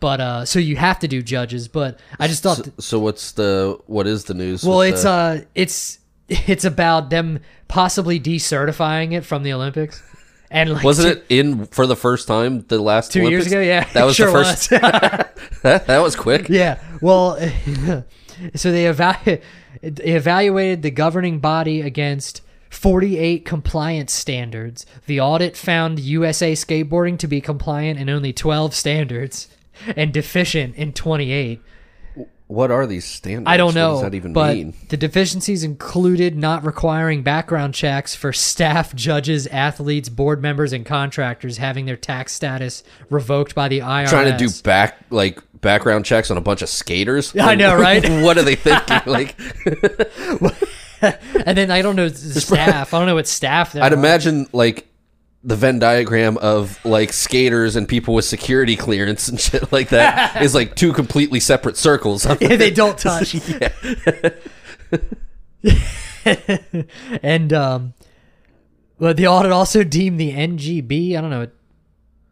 But uh, so you have to do judges. But I just thought. So, so what's the what is the news? Well, with it's the- uh, it's it's about them possibly decertifying it from the Olympics, and like wasn't two- it in for the first time the last two years Olympics? ago? Yeah, that was sure the first. was. that, that was quick. yeah. Well, so they, eva- they evaluated the governing body against 48 compliance standards. The audit found USA skateboarding to be compliant in only 12 standards and deficient in 28. What are these standards? I don't What know. does that even but mean? the deficiencies included not requiring background checks for staff, judges, athletes, board members, and contractors having their tax status revoked by the IRS. Trying to do back like background checks on a bunch of skaters. I know, right? what are they thinking? Like, and then I don't know staff. I don't know what staff. I'd are. imagine like the Venn diagram of like skaters and people with security clearance and shit like that is like two completely separate circles. Yeah, they don't touch. and um, well, the audit also deemed the NGB. I don't know,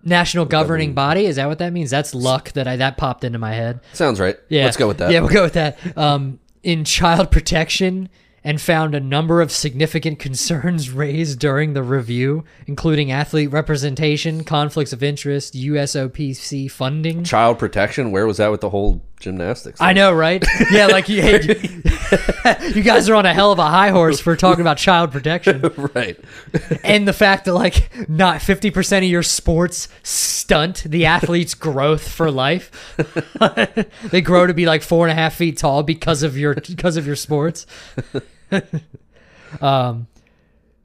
national governing body. Is that what that means? That's luck that I that popped into my head. Sounds right. Yeah, Let's go with that. Yeah, we'll go with that. Um, in child protection, and found a number of significant concerns raised during the review, including athlete representation, conflicts of interest, USOPC funding. Child protection. Where was that with the whole gymnastics? I know, right? Yeah, like you, you guys are on a hell of a high horse for talking about child protection. right. and the fact that like not 50% of your sports stunt the athlete's growth for life they grow to be like four and a half feet tall because of your because of your sports um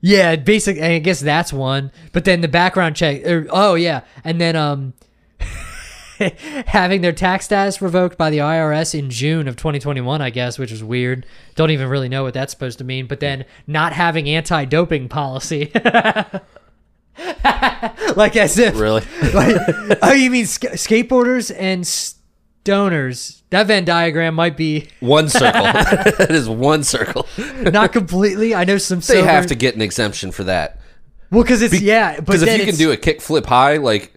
yeah basically, i guess that's one but then the background check er, oh yeah and then um having their tax status revoked by the IRS in June of 2021, I guess, which is weird. Don't even really know what that's supposed to mean. But then not having anti-doping policy, like as if Really? like, oh, you mean sk- skateboarders and stoners? That Venn diagram might be One circle. that is one circle. not completely. I know some. They have to get an exemption for that. Well, because it's yeah, Because if you can do a kick flip high, like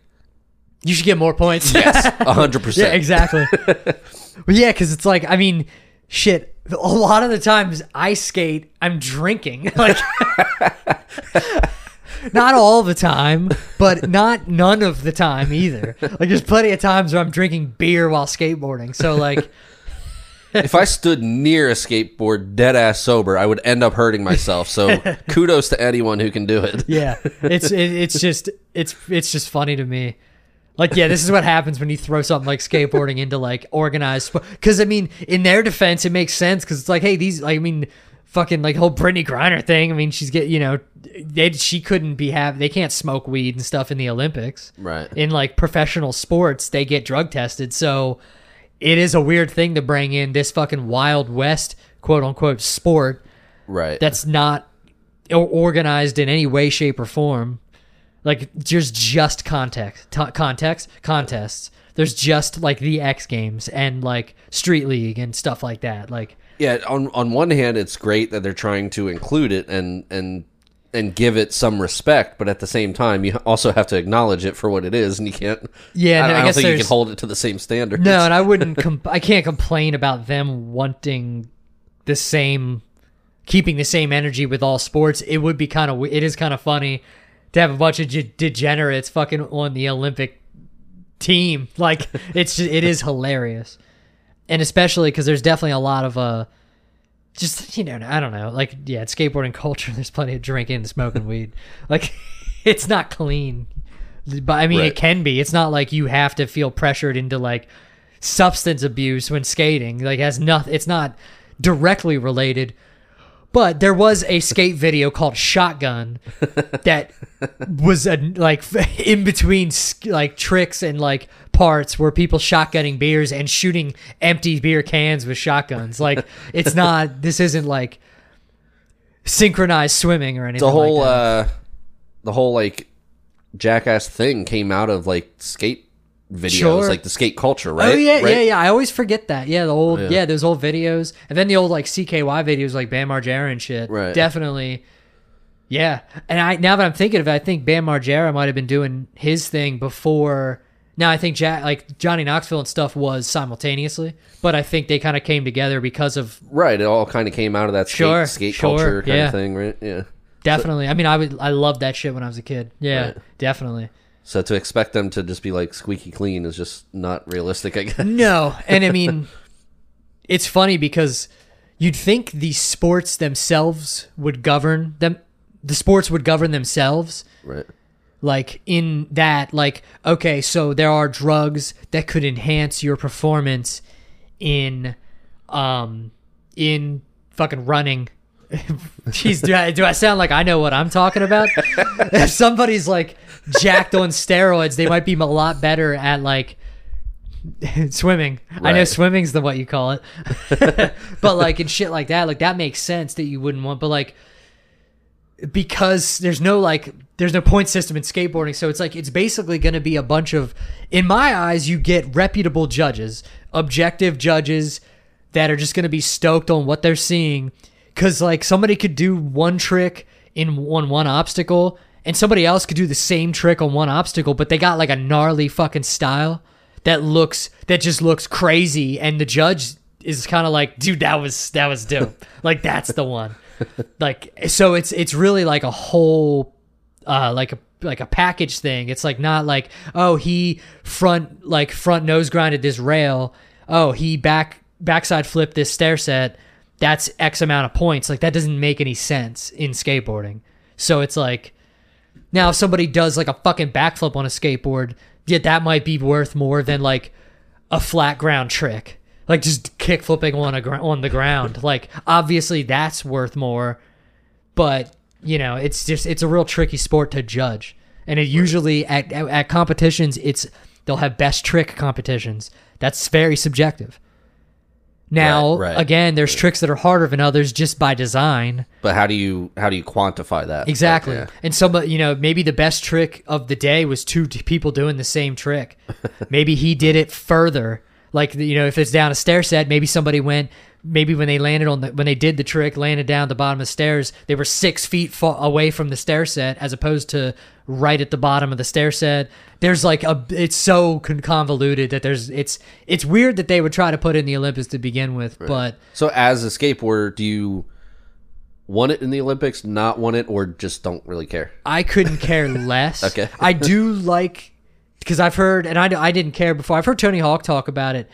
you should get more points. yes, hundred Yeah, percent. exactly. but yeah, because it's like, I mean, shit. A lot of the times I skate, I'm drinking. Like, not all the time, but not none of the time either. Like, there's plenty of times where I'm drinking beer while skateboarding. So, like, If I stood near a skateboard dead ass sober, I would end up hurting myself. So kudos to anyone who can do it. yeah, it's it, it's just it's it's just funny to me. Like, yeah, this is what happens when you throw something like skateboarding into like organized. Because I mean, in their defense, it makes sense because it's like, hey, these. Like, I mean, fucking like whole Brittney Griner thing. I mean, she's get you know, they she couldn't be have they can't smoke weed and stuff in the Olympics. Right. In like professional sports, they get drug tested. So it is a weird thing to bring in this fucking wild west quote unquote sport Right. that's not organized in any way, shape, or form. Like there's just context, t- context, contests. There's just like the X Games and like Street League and stuff like that. Like yeah. On on one hand, it's great that they're trying to include it and and and give it some respect, but at the same time, you also have to acknowledge it for what it is, and you can't. Yeah, I, don't- I I don't guess think you can hold it to the same standard. no, and I wouldn't. Com- I can't complain about them wanting the same, keeping the same energy with all sports. It would be kind of. It is kind of funny to have a bunch of ge- degenerates fucking on the Olympic team. Like it's just, it is hilarious, and especially because there's definitely a lot of uh, just you know I don't know like yeah, it's skateboarding culture. There's plenty of drinking and smoking weed. Like it's not clean, but I mean Right. it can be. It's not like you have to feel pressured into like substance abuse when skating. Like has nothing. It's not directly related. But there was a skate video called Shotgun that was a, like in between like tricks and like parts where people shotgunning beers and shooting empty beer cans with shotguns. Like it's not. This isn't like synchronized swimming or anything. the whole like that. uh the whole like jackass thing came out of like skate videos Sure. like the skate culture oh, right Oh yeah, Right? yeah, yeah. I always forget that. Yeah, the old, Yeah. yeah. those old videos, and then the old like CKY videos, like Bam Margera and shit. Right. Definitely. Yeah, and I now that I'm thinking of it, I think Bam Margera might have been doing his thing before. Now I think Jack, like Johnny Knoxville and stuff, was simultaneously, but I think they kind of came together because of right it all kind of came out of that skate, Sure, skate sure, culture kind yeah. of thing right yeah definitely. I mean, I would, I loved that shit when I was a kid. Yeah, Right. definitely. So to expect them to just be like squeaky clean is just not realistic i guess No, and I mean, it's funny because you'd think the sports themselves would govern them. The sports would govern themselves, right like in that, like okay, so there are drugs that could enhance your performance in, um, in fucking running. Jeez, do I, do I sound like I know what I'm talking about? if somebody's like jacked on steroids, they might be a lot better at like swimming. I know swimming's the what you call it. but like and shit like that, like that makes sense that you wouldn't want. But like because there's no like there's no point system in skateboarding so it's like it's basically going to be a bunch of in my eyes you get reputable judges objective judges that are just going to be stoked on what they're seeing cuz like somebody could do one trick in one one obstacle and somebody else could do the same trick on one obstacle but they got like a gnarly fucking style that looks that just looks crazy and the judge is kind of like dude that was that was dope. Like that's the one. Like so it's it's really like a whole uh like a like a package thing. It's like not like oh he front like front nose grinded this rail. Oh he back backside flipped this stair set. That's x amount of points. Like that doesn't make any sense in skateboarding. So it's like now if somebody does like a fucking backflip on a skateboard yeah that might be worth more than like a flat ground trick. Like just kick flipping on a gr- on the ground. Like obviously that's worth more but you know it's just it's a real tricky sport to judge. And it usually at, at at competitions it's they'll have best trick competitions. That's very subjective now Right, right. again there's tricks that are harder than others just by design But how do you how do you quantify that? Exactly. Yeah. And some, you know, maybe the best trick of the day was two people doing the same trick. maybe he did it further. Like, you know, if it's down a stair set, maybe somebody went, maybe when they landed on the, when they did the trick, landed down the bottom of the stairs, they were six feet fa- away from the stair set as opposed to right at the bottom of the stair set. There's like a, it's so convoluted that there's, it's, it's weird that they would try to put in the Olympus to begin with, but So as a skateboarder, do you want it in the Olympics, not want it, or just don't really care? I couldn't care less. Okay. I do like because I've heard, and I, I didn't care before. I've heard Tony Hawk talk about it,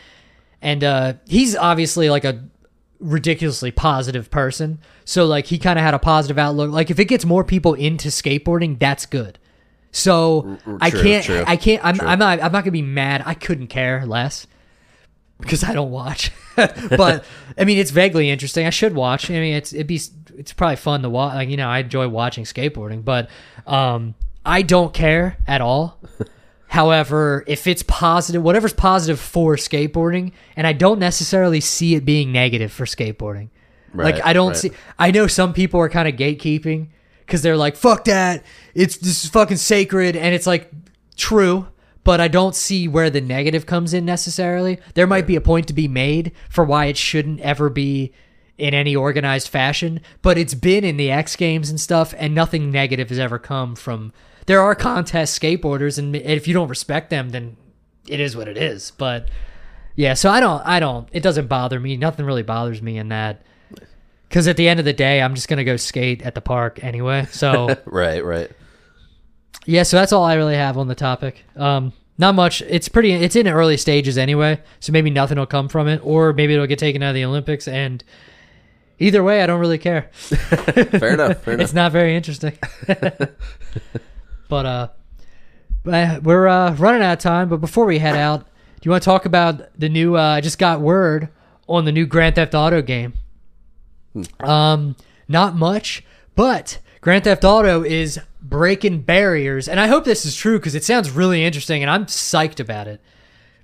and uh, he's obviously like a ridiculously positive person. So like he kind of had a positive outlook. Like if it gets more people into skateboarding, that's good. So R- I true, can't, true, I can't, I'm, true. I'm not, I'm not gonna be mad. I couldn't care less because I don't watch. but I mean, it's vaguely interesting. I should watch. I mean, it's it'd be it's probably fun to watch. Like you know, I enjoy watching skateboarding, but um, I don't care at all. However, if it's positive, whatever's positive for skateboarding, and I don't necessarily see it being negative for skateboarding. Right, like I don't right. see. I know some people are kind of gatekeeping because they're like, "Fuck that! It's this is fucking sacred," and it's like true. But I don't see where the negative comes in necessarily. There might be a point to be made for why it shouldn't ever be in any organized fashion, but it's been in the X Games and stuff, and nothing negative has ever come from. There are contest skateboarders, and if you don't respect them, then it is what it is. But yeah, so I don't, I don't. It doesn't bother me. Nothing really bothers me in that. Because at the end of the day, I'm just gonna go skate at the park anyway. So Right, right. yeah, so that's all I really have on the topic. Um, not much. It's pretty. It's in early stages anyway, so maybe nothing will come from it, or maybe it'll get taken out of the Olympics. And either way, I don't really care. Fair enough. Fair enough. It's not very interesting. But uh, but we're uh, running out of time. But before we head out, do you want to talk about the new? Uh, I just got word on the new Grand Theft Auto game. Um, not much, but Grand Theft Auto is breaking barriers, and I hope this is true because it sounds really interesting, and I'm psyched about it.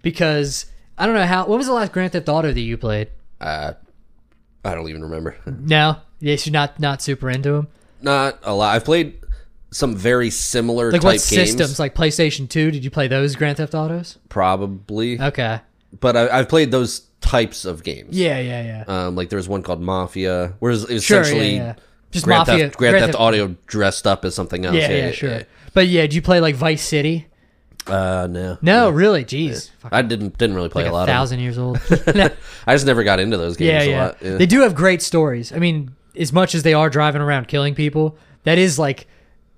Because I don't know how. What was the last Grand Theft Auto that you played? Uh, I don't even remember. No, yes, you're not not super into them. Not a lot. I've played some very similar Like type what games. systems? Like PlayStation Two? Did you play those Grand Theft Autos? Probably, Okay. but I, I've played those types of games. Yeah, yeah, yeah. Um, like there was one called Mafia, where it's Sure, essentially yeah, yeah. Just Grand, Mafia, Theft, Grand, Theft Auto dressed up as something else. Yeah, yeah, sure. But yeah, did you play like Vice City? Uh, no, No, really. Jeez, I didn't didn't really play like a a, lot thousand years old. I just never got into those games yeah, a lot. Yeah. They do have great stories. I mean, as much as they are driving around killing people, that is like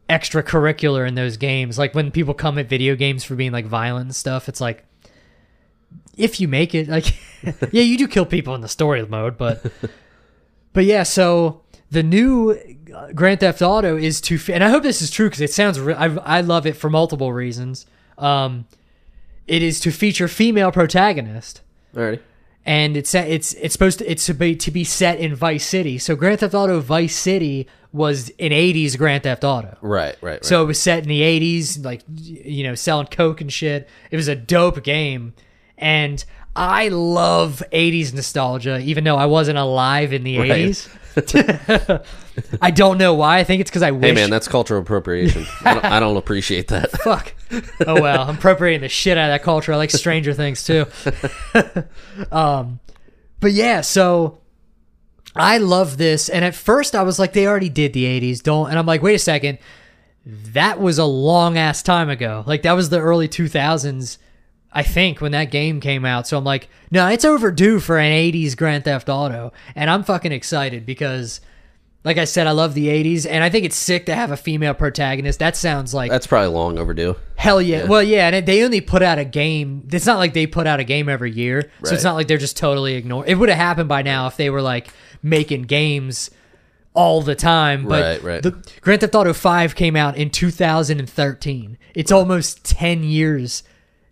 extracurricular in those games. Like when people come at video games for being like violent and stuff, it's like if you make it, like yeah, you do kill people in the story mode, but but yeah. So the new uh, Grand Theft Auto is to, and I hope this is true because it sounds. Re- I I love it for multiple reasons. Um, it is to feature female protagonist Alrighty. and it's it's it's supposed to it's to be to be set in Vice City. So Grand Theft Auto Vice City was an '80s Grand Theft Auto. Right, right, right. So it was set in the '80s, like you know, selling coke and shit. It was a dope game, and I love '80s nostalgia, even though I wasn't alive in the Right. '80s. I don't know why. I think it's because I wish. Hey man, that's cultural appropriation. I, don't, I don't appreciate that. Fuck. Oh well, I'm appropriating the shit out of that culture. I like Stranger Things too. um, but yeah, so I love this. And at first, I was like, they already did the '80s. Don't. And I'm like, wait a second. That was a long ass time ago. Like that was the early 2000s. I think when that game came out. So I'm like, no, it's overdue for an 80s Grand Theft Auto. And I'm fucking excited because like I said, I love the 80s and I think it's sick to have a female protagonist. That sounds like That's probably long overdue. hell yeah. Well, yeah, and it- they only put out a game. It's not like they put out a game every year. So it's not like they're just totally ignored. It would have happened by now if they were like making games all the time. But Right, right. the Grand Theft Auto 5 came out in 2013. It's almost 10 years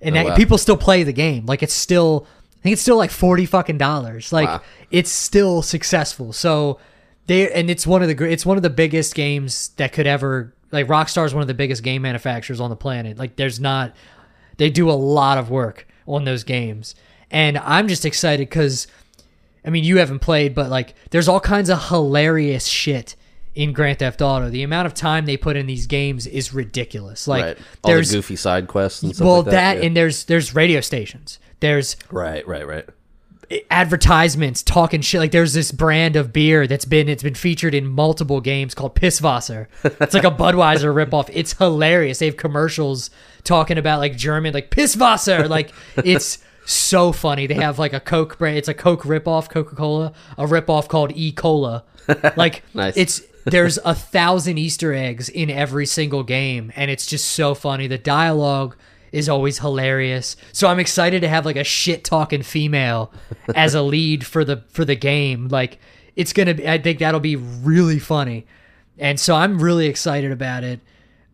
and oh, that, Oh, wow. people still play the game. Like it's still I think it's still like 40 fucking dollars. Like Wow. it's still successful. So they and it's one of the it's one of the biggest games that could ever like Rockstar is one of the biggest game manufacturers on the planet. Like there's not they do a lot of work on those games. And I'm just excited cuz I mean, you haven't played, but like there's all kinds of hilarious shit in Grand Theft Auto. The amount of time they put in these games is ridiculous. Like right. All the there's goofy side quests and stuff well like that, that. yeah. and there's there's radio stations. There's right, right, right. advertisements talking shit like there's this brand of beer that's been it's been featured in multiple games called Pisswasser. It's like a Budweiser ripoff. It's hilarious. They have commercials talking about like German like Pisswasser. Like it's so funny. They have like a Coke brand. It's a Coke ripoff, Coca Cola, a ripoff called E Cola. Like Nice. it's there's a thousand Easter eggs in every single game, and it's just so funny. The dialogue is always hilarious. So I'm excited to have like a shit talking female as a lead for the for the game. Like it's gonna be I think that'll be really funny. And so I'm really excited about it.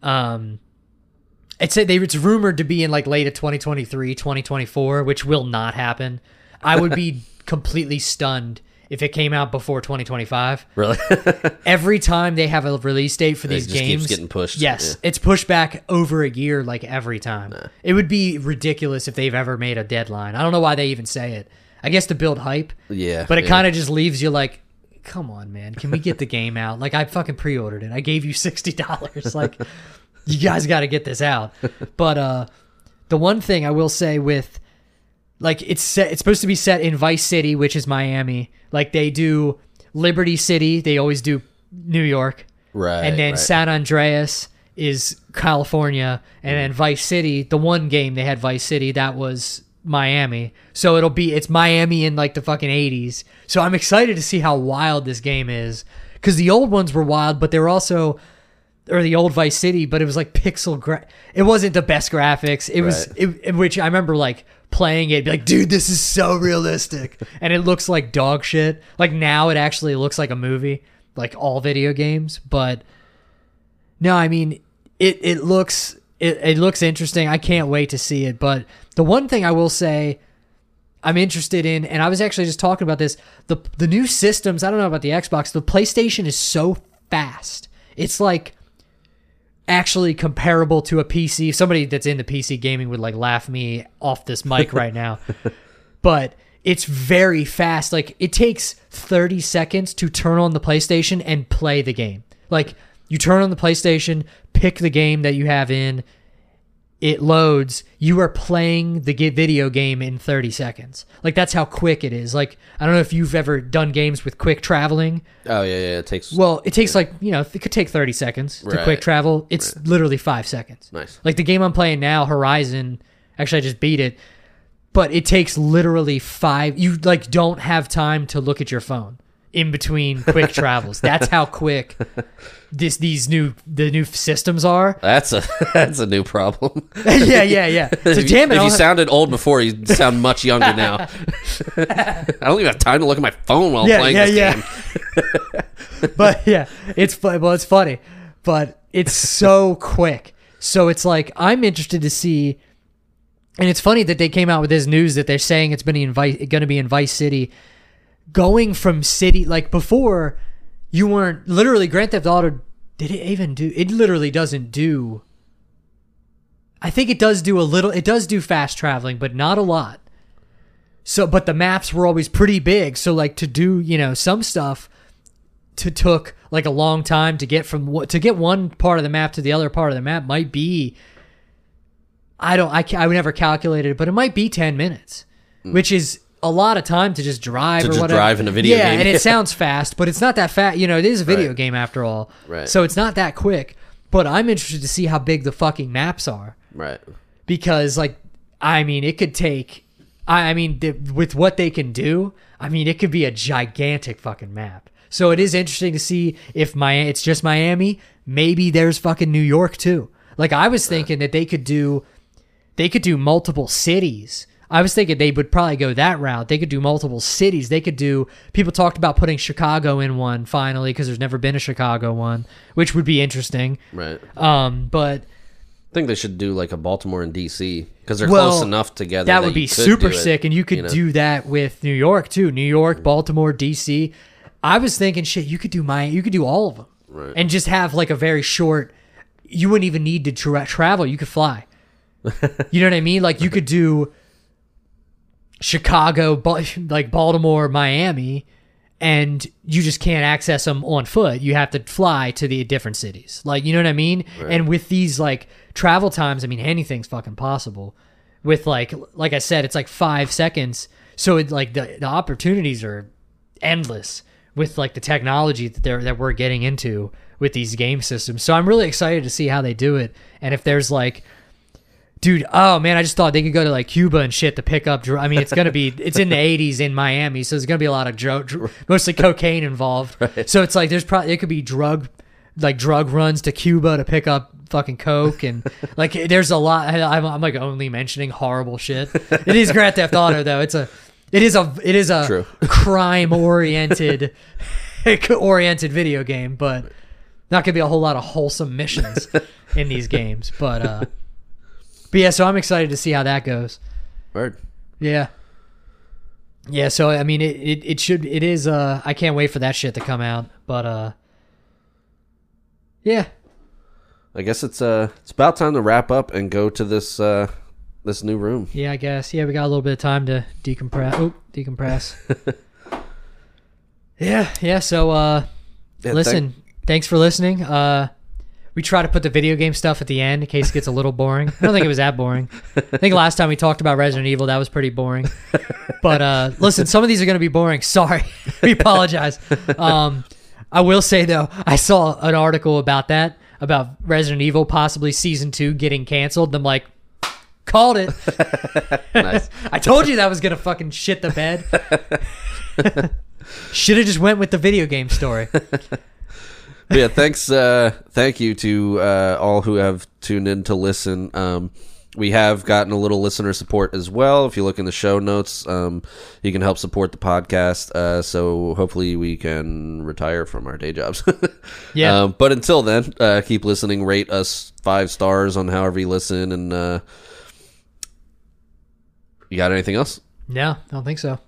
Um it's they it's rumored to be in like late of 2023, 2024, which will not happen. I would be completely stunned if it came out before 2025 Really? every time they have a release date for these games, getting pushed. Yes, it's pushed back over a year, like every time. It would be ridiculous if they've ever made a deadline. I don't know why they even say it. I guess to build hype, yeah. but it yeah. kind of just leaves you like, come on, man, can we get the game out? Like I fucking pre-ordered it. I gave you sixty dollars. Like you guys got to get this out. But uh, the one thing I will say with like it's set it's supposed to be set in Vice City, which is Miami. Like they do Liberty City, they always do New York. Right. and then right. San Andreas is California, and then Vice City. The one game they had Vice City that was Miami. So it'll be it's Miami in like the fucking eighties. So I'm excited to see how wild this game is because the old ones were wild, but they were also or the old Vice City, but it was like pixel. Gra- it wasn't the best graphics. It was Right. it, in which I remember like playing it, be like, dude, this is so realistic, and it looks like dog shit. Like now, it actually looks like a movie, like all video games. But no, I mean, it it looks it, it looks interesting. I can't wait to see it. But the one thing I will say. I'm interested in, and I was actually just talking about this. The the new systems. I don't know about the Xbox. The PlayStation is so fast. It's like actually comparable to a PC. Somebody that's into PC gaming would like laugh me off this mic right now. But it's very fast. Like it takes 30 seconds to turn on the PlayStation and play the game. Like you turn on the PlayStation, pick the game that you have in, it loads, you are playing the video game in 30 seconds. Like that's how quick it is. Like I don't know if you've ever done games with quick traveling. Oh yeah, yeah. It takes. Well, it takes like, you know, it could take 30 seconds to Right. quick travel. It's literally 5 seconds. nice. Like the game I'm playing now, Horizon, actually I just beat it, but it takes literally 5 you like don't have time to look at your phone in between quick travels. That's how quick this these new the new systems are. That's a that's a new problem. yeah, yeah, yeah. So if you, damn it, if I'll you have- sounded old before, you sound much younger now. I don't even have time to look at my phone while Yeah, playing yeah, this yeah. game. but yeah, it's well, it's funny, but it's so quick. So it's like I'm interested to see, and it's funny that they came out with this news that they're saying it's been going to be in Vice City, going from city like before, you weren't literally Grand Theft Auto. Did it even do? It literally doesn't do. I think it does do a little. It does do fast traveling, but not a lot. So, but the maps were always pretty big. So, like to do, you know, some stuff to took like a long time to get from what to get one part of the map to the other part of the map might be I don't I, I never calculated it, but it might be 10 minutes, mm. which is a lot of time to just drive To or just whatever. drive in a video yeah, game. and it sounds fast, but it's not that fast. You know, it is a video Right. game after all. Right. So it's not that quick. But I'm interested to see how big the fucking maps are Right. because like I mean it could take I, I mean th- with what they can do I mean it could be a gigantic fucking map so it is interesting to see if my it's just Miami maybe there's fucking New York too like I was thinking that they could do they could do multiple cities I was thinking they would probably go that route they could do multiple cities they could do people talked about putting Chicago in one finally because there's never been a Chicago one which would be interesting Right. um but I think they should do like a Baltimore and DC because they're Well, close enough together. that would be super do it, sick and you could know? do that with New York too. New York, Baltimore, DC. I was thinking shit, you could do my you could do all of them. Right. And just have like a very short you wouldn't even need to tra- travel, you could fly. you know what I mean? Like you could do Chicago, like Baltimore, Miami, and you just can't access them on foot. You have to fly to the different cities. Like, you know what I mean? And with these like travel times, I mean, anything's fucking possible. With like, like I said, it's like five seconds. So it like the, the opportunities are endless with like the technology that they're that we're getting into with these game systems. So I'm really excited to see how they do it. And if there's like dude oh man i just thought they could go to like cuba and shit to pick up dr- i mean it's gonna be it's in the 80s in miami so there's gonna be a lot of dro- dr- mostly cocaine involved. So it's like there's probably it could be drug like drug runs to cuba to pick up fucking coke and like there's a lot I- I'm, I'm like only mentioning horrible shit. It is grand theft auto though. It's a it is a it is a True. crime oriented oriented video game but not gonna be a whole lot of wholesome missions in these games but uh but yeah, so I'm excited to see how that goes. Word. Yeah. Yeah, so I mean it, it, it should it is uh I can't wait for that shit to come out. But uh Yeah. I guess it's uh it's about time to wrap up and go to this uh this new room. Yeah, I guess. Yeah, we got a little bit of time to decompress. Oh, decompress. yeah, yeah, so uh Yeah, listen, thanks for listening. Uh we try to put the video game stuff at the end in case it gets a little boring. I don't think it was that boring. I think last time we talked about Resident Evil, that was pretty boring. But uh, listen, some of these are going to be boring. Sorry, we apologize. Um, I will say though, I saw an article about that about Resident Evil possibly season two getting canceled. And I'm like, called it. I told you that was gonna fucking shit the bed. Should have just went with the video game story. But yeah, thanks. Uh, thank you to uh, all who have tuned in to listen. Um, we have gotten a little listener support as well. If you look in the show notes, um, you can help support the podcast. Uh, so hopefully we can retire from our day jobs. Yeah. Um, but until then, uh, keep listening. Rate us five stars on however you listen. And uh, you got anything else? No, I don't think so.